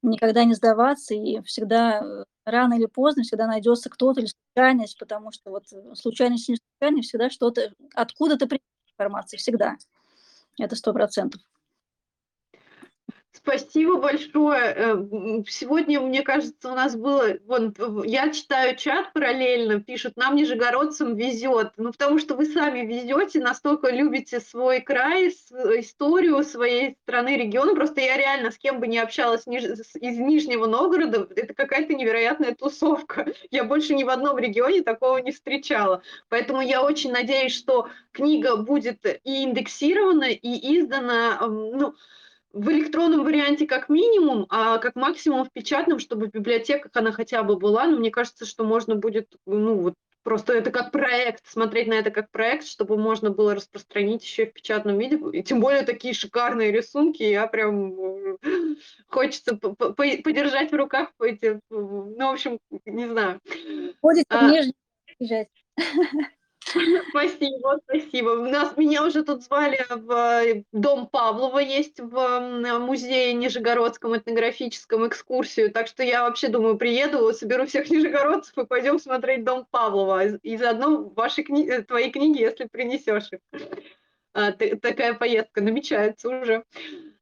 никогда не сдаваться. И всегда э, рано или поздно всегда найдется кто-то или случайность, потому что вот э, случайность не случайность, всегда что-то, откуда-то приходит информация, всегда. Это сто процентов. Спасибо большое. Э, сегодня, мне кажется, у нас было... Вон, я читаю чат параллельно, пишут, нам, нижегородцам, везет. Ну, потому что вы сами везете, настолько любите свой край, историю своей страны, региона. Просто я реально с кем бы не общалась из Нижнего Новгорода, это какая-то невероятная тусовка. Я больше ни в одном регионе такого не встречала. Поэтому я очень надеюсь, что книга будет и индексирована, и издана, ну, в электронном варианте как минимум, а как максимум в печатном, чтобы в библиотеках она хотя бы была. Но мне кажется, что можно будет, ну вот просто это как проект, смотреть на это как проект, чтобы можно было распространить еще и в печатном виде. И тем более такие шикарные рисунки, я прям э, хочется подержать в руках эти, ну, в общем, не знаю. Будет а, Спасибо, спасибо. У нас, меня уже тут звали в э, Дом Павлова, есть в музее Нижегородском этнографическом экскурсию, так что я вообще думаю, приеду, соберу всех нижегородцев и пойдем смотреть Дом Павлова. И заодно ваши кни... Э, твои книги, если принесешь их. А, такая поездка намечается уже.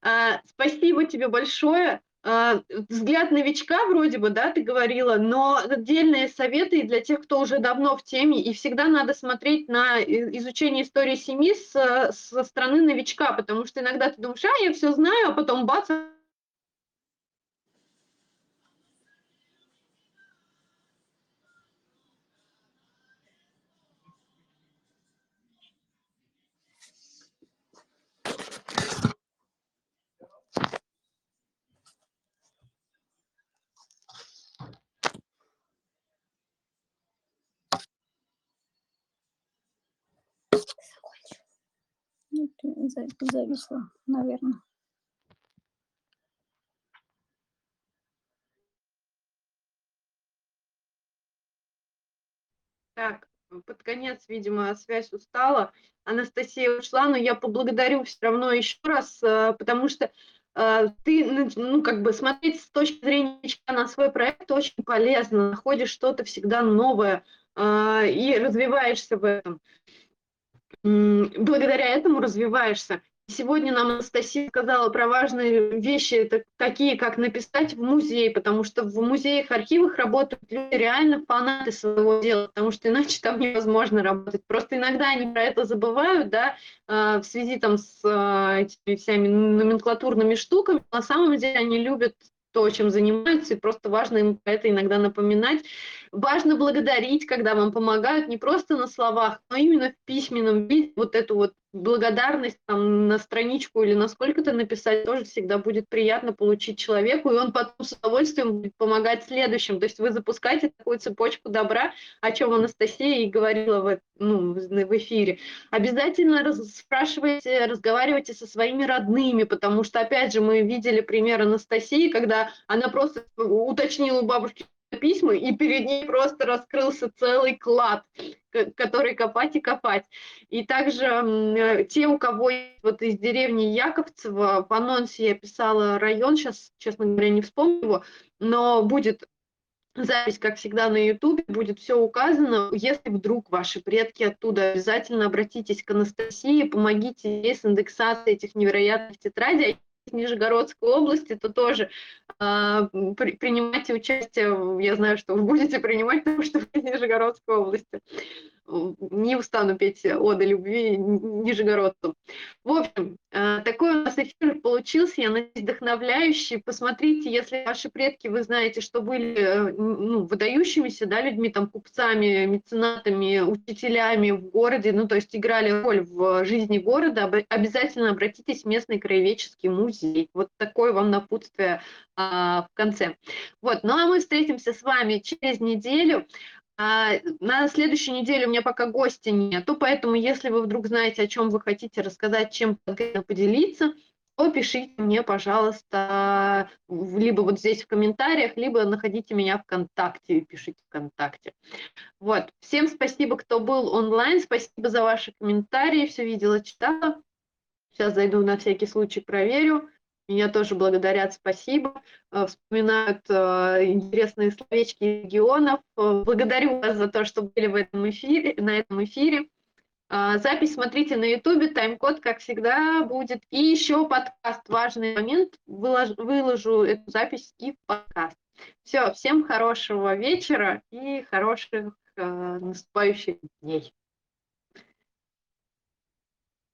А, спасибо тебе большое. А, взгляд новичка вроде бы, да, ты говорила, но отдельные советы для тех, кто уже давно в теме, и всегда надо смотреть на изучение истории семьи с, со стороны новичка, потому что иногда ты думаешь, а, я все знаю, а потом бац, зависло, наверное. Так, под конец, видимо, связь устала. Анастасия ушла, но я поблагодарю все равно еще раз, э, потому что э, ты, ну, ну, как бы смотреть с точки зрения на свой проект очень полезно, находишь что-то всегда новое э, и развиваешься в этом благодаря этому развиваешься. Сегодня нам Анастасия сказала про важные вещи, это такие, как написать в музей, потому что в музеях, архивах работают люди реально фанаты своего дела, потому что иначе там невозможно работать. Просто иногда они про это забывают, да, а, в связи там с а, этими всеми номенклатурными штуками. На самом деле они любят то, чем занимаются, и просто важно им это иногда напоминать. Важно благодарить, когда вам помогают, не просто на словах, но именно в письменном виде, вот эту вот благодарность там, на страничку или на сколько-то написать, тоже всегда будет приятно получить человеку, и он потом с удовольствием будет помогать следующим. То есть вы запускаете такую цепочку добра, о чем Анастасия и говорила в, ну, в эфире. Обязательно спрашивайте, разговаривайте со своими родными, потому что, опять же, мы видели пример Анастасии, когда она просто уточнила у бабушки, письма, и перед ней просто раскрылся целый клад, который копать и копать. И также э, те, у кого вот из деревни Яковцево, в анонсе я писала район, сейчас, честно говоря, не вспомню его, но будет запись, как всегда, на YouTube, будет все указано. Если вдруг ваши предки оттуда, обязательно обратитесь к Анастасии, помогите ей с индексацией этих невероятных тетрадей. Нижегородской области, то тоже э, при, принимайте участие. Я знаю, что вы будете принимать, потому что вы из Нижегородской области не устану петь оды любви нижегородцу. В общем, э, такой у нас эфир получился, я надеюсь, вдохновляющий. Посмотрите, если ваши предки, вы знаете, что были э, ну, выдающимися да, людьми, там, купцами, меценатами, учителями в городе, ну, то есть играли роль в жизни города, обязательно обратитесь в местный краеведческий музей. Вот такое вам напутствие а, в конце. Вот, ну а мы встретимся с вами через неделю. А, на следующей неделе у меня пока гостя нету, поэтому если вы вдруг знаете, о чем вы хотите рассказать, чем конкретно поделиться, то пишите мне, пожалуйста, либо вот здесь в комментариях, либо находите меня ВКонтакте и пишите ВКонтакте. Вот. Всем спасибо, кто был онлайн, спасибо за ваши комментарии, все видела, читала. Сейчас зайду на всякий случай, проверю. Меня тоже благодарят, спасибо. Э, вспоминают э, интересные словечки регионов. Э, благодарю вас за то, что были в этом эфире, на этом эфире. Запись смотрите на YouTube, тайм-код, как всегда, будет. И еще подкаст, важный момент, выложу, выложу эту запись и подкаст. Все, всем хорошего вечера и хороших э, наступающих дней.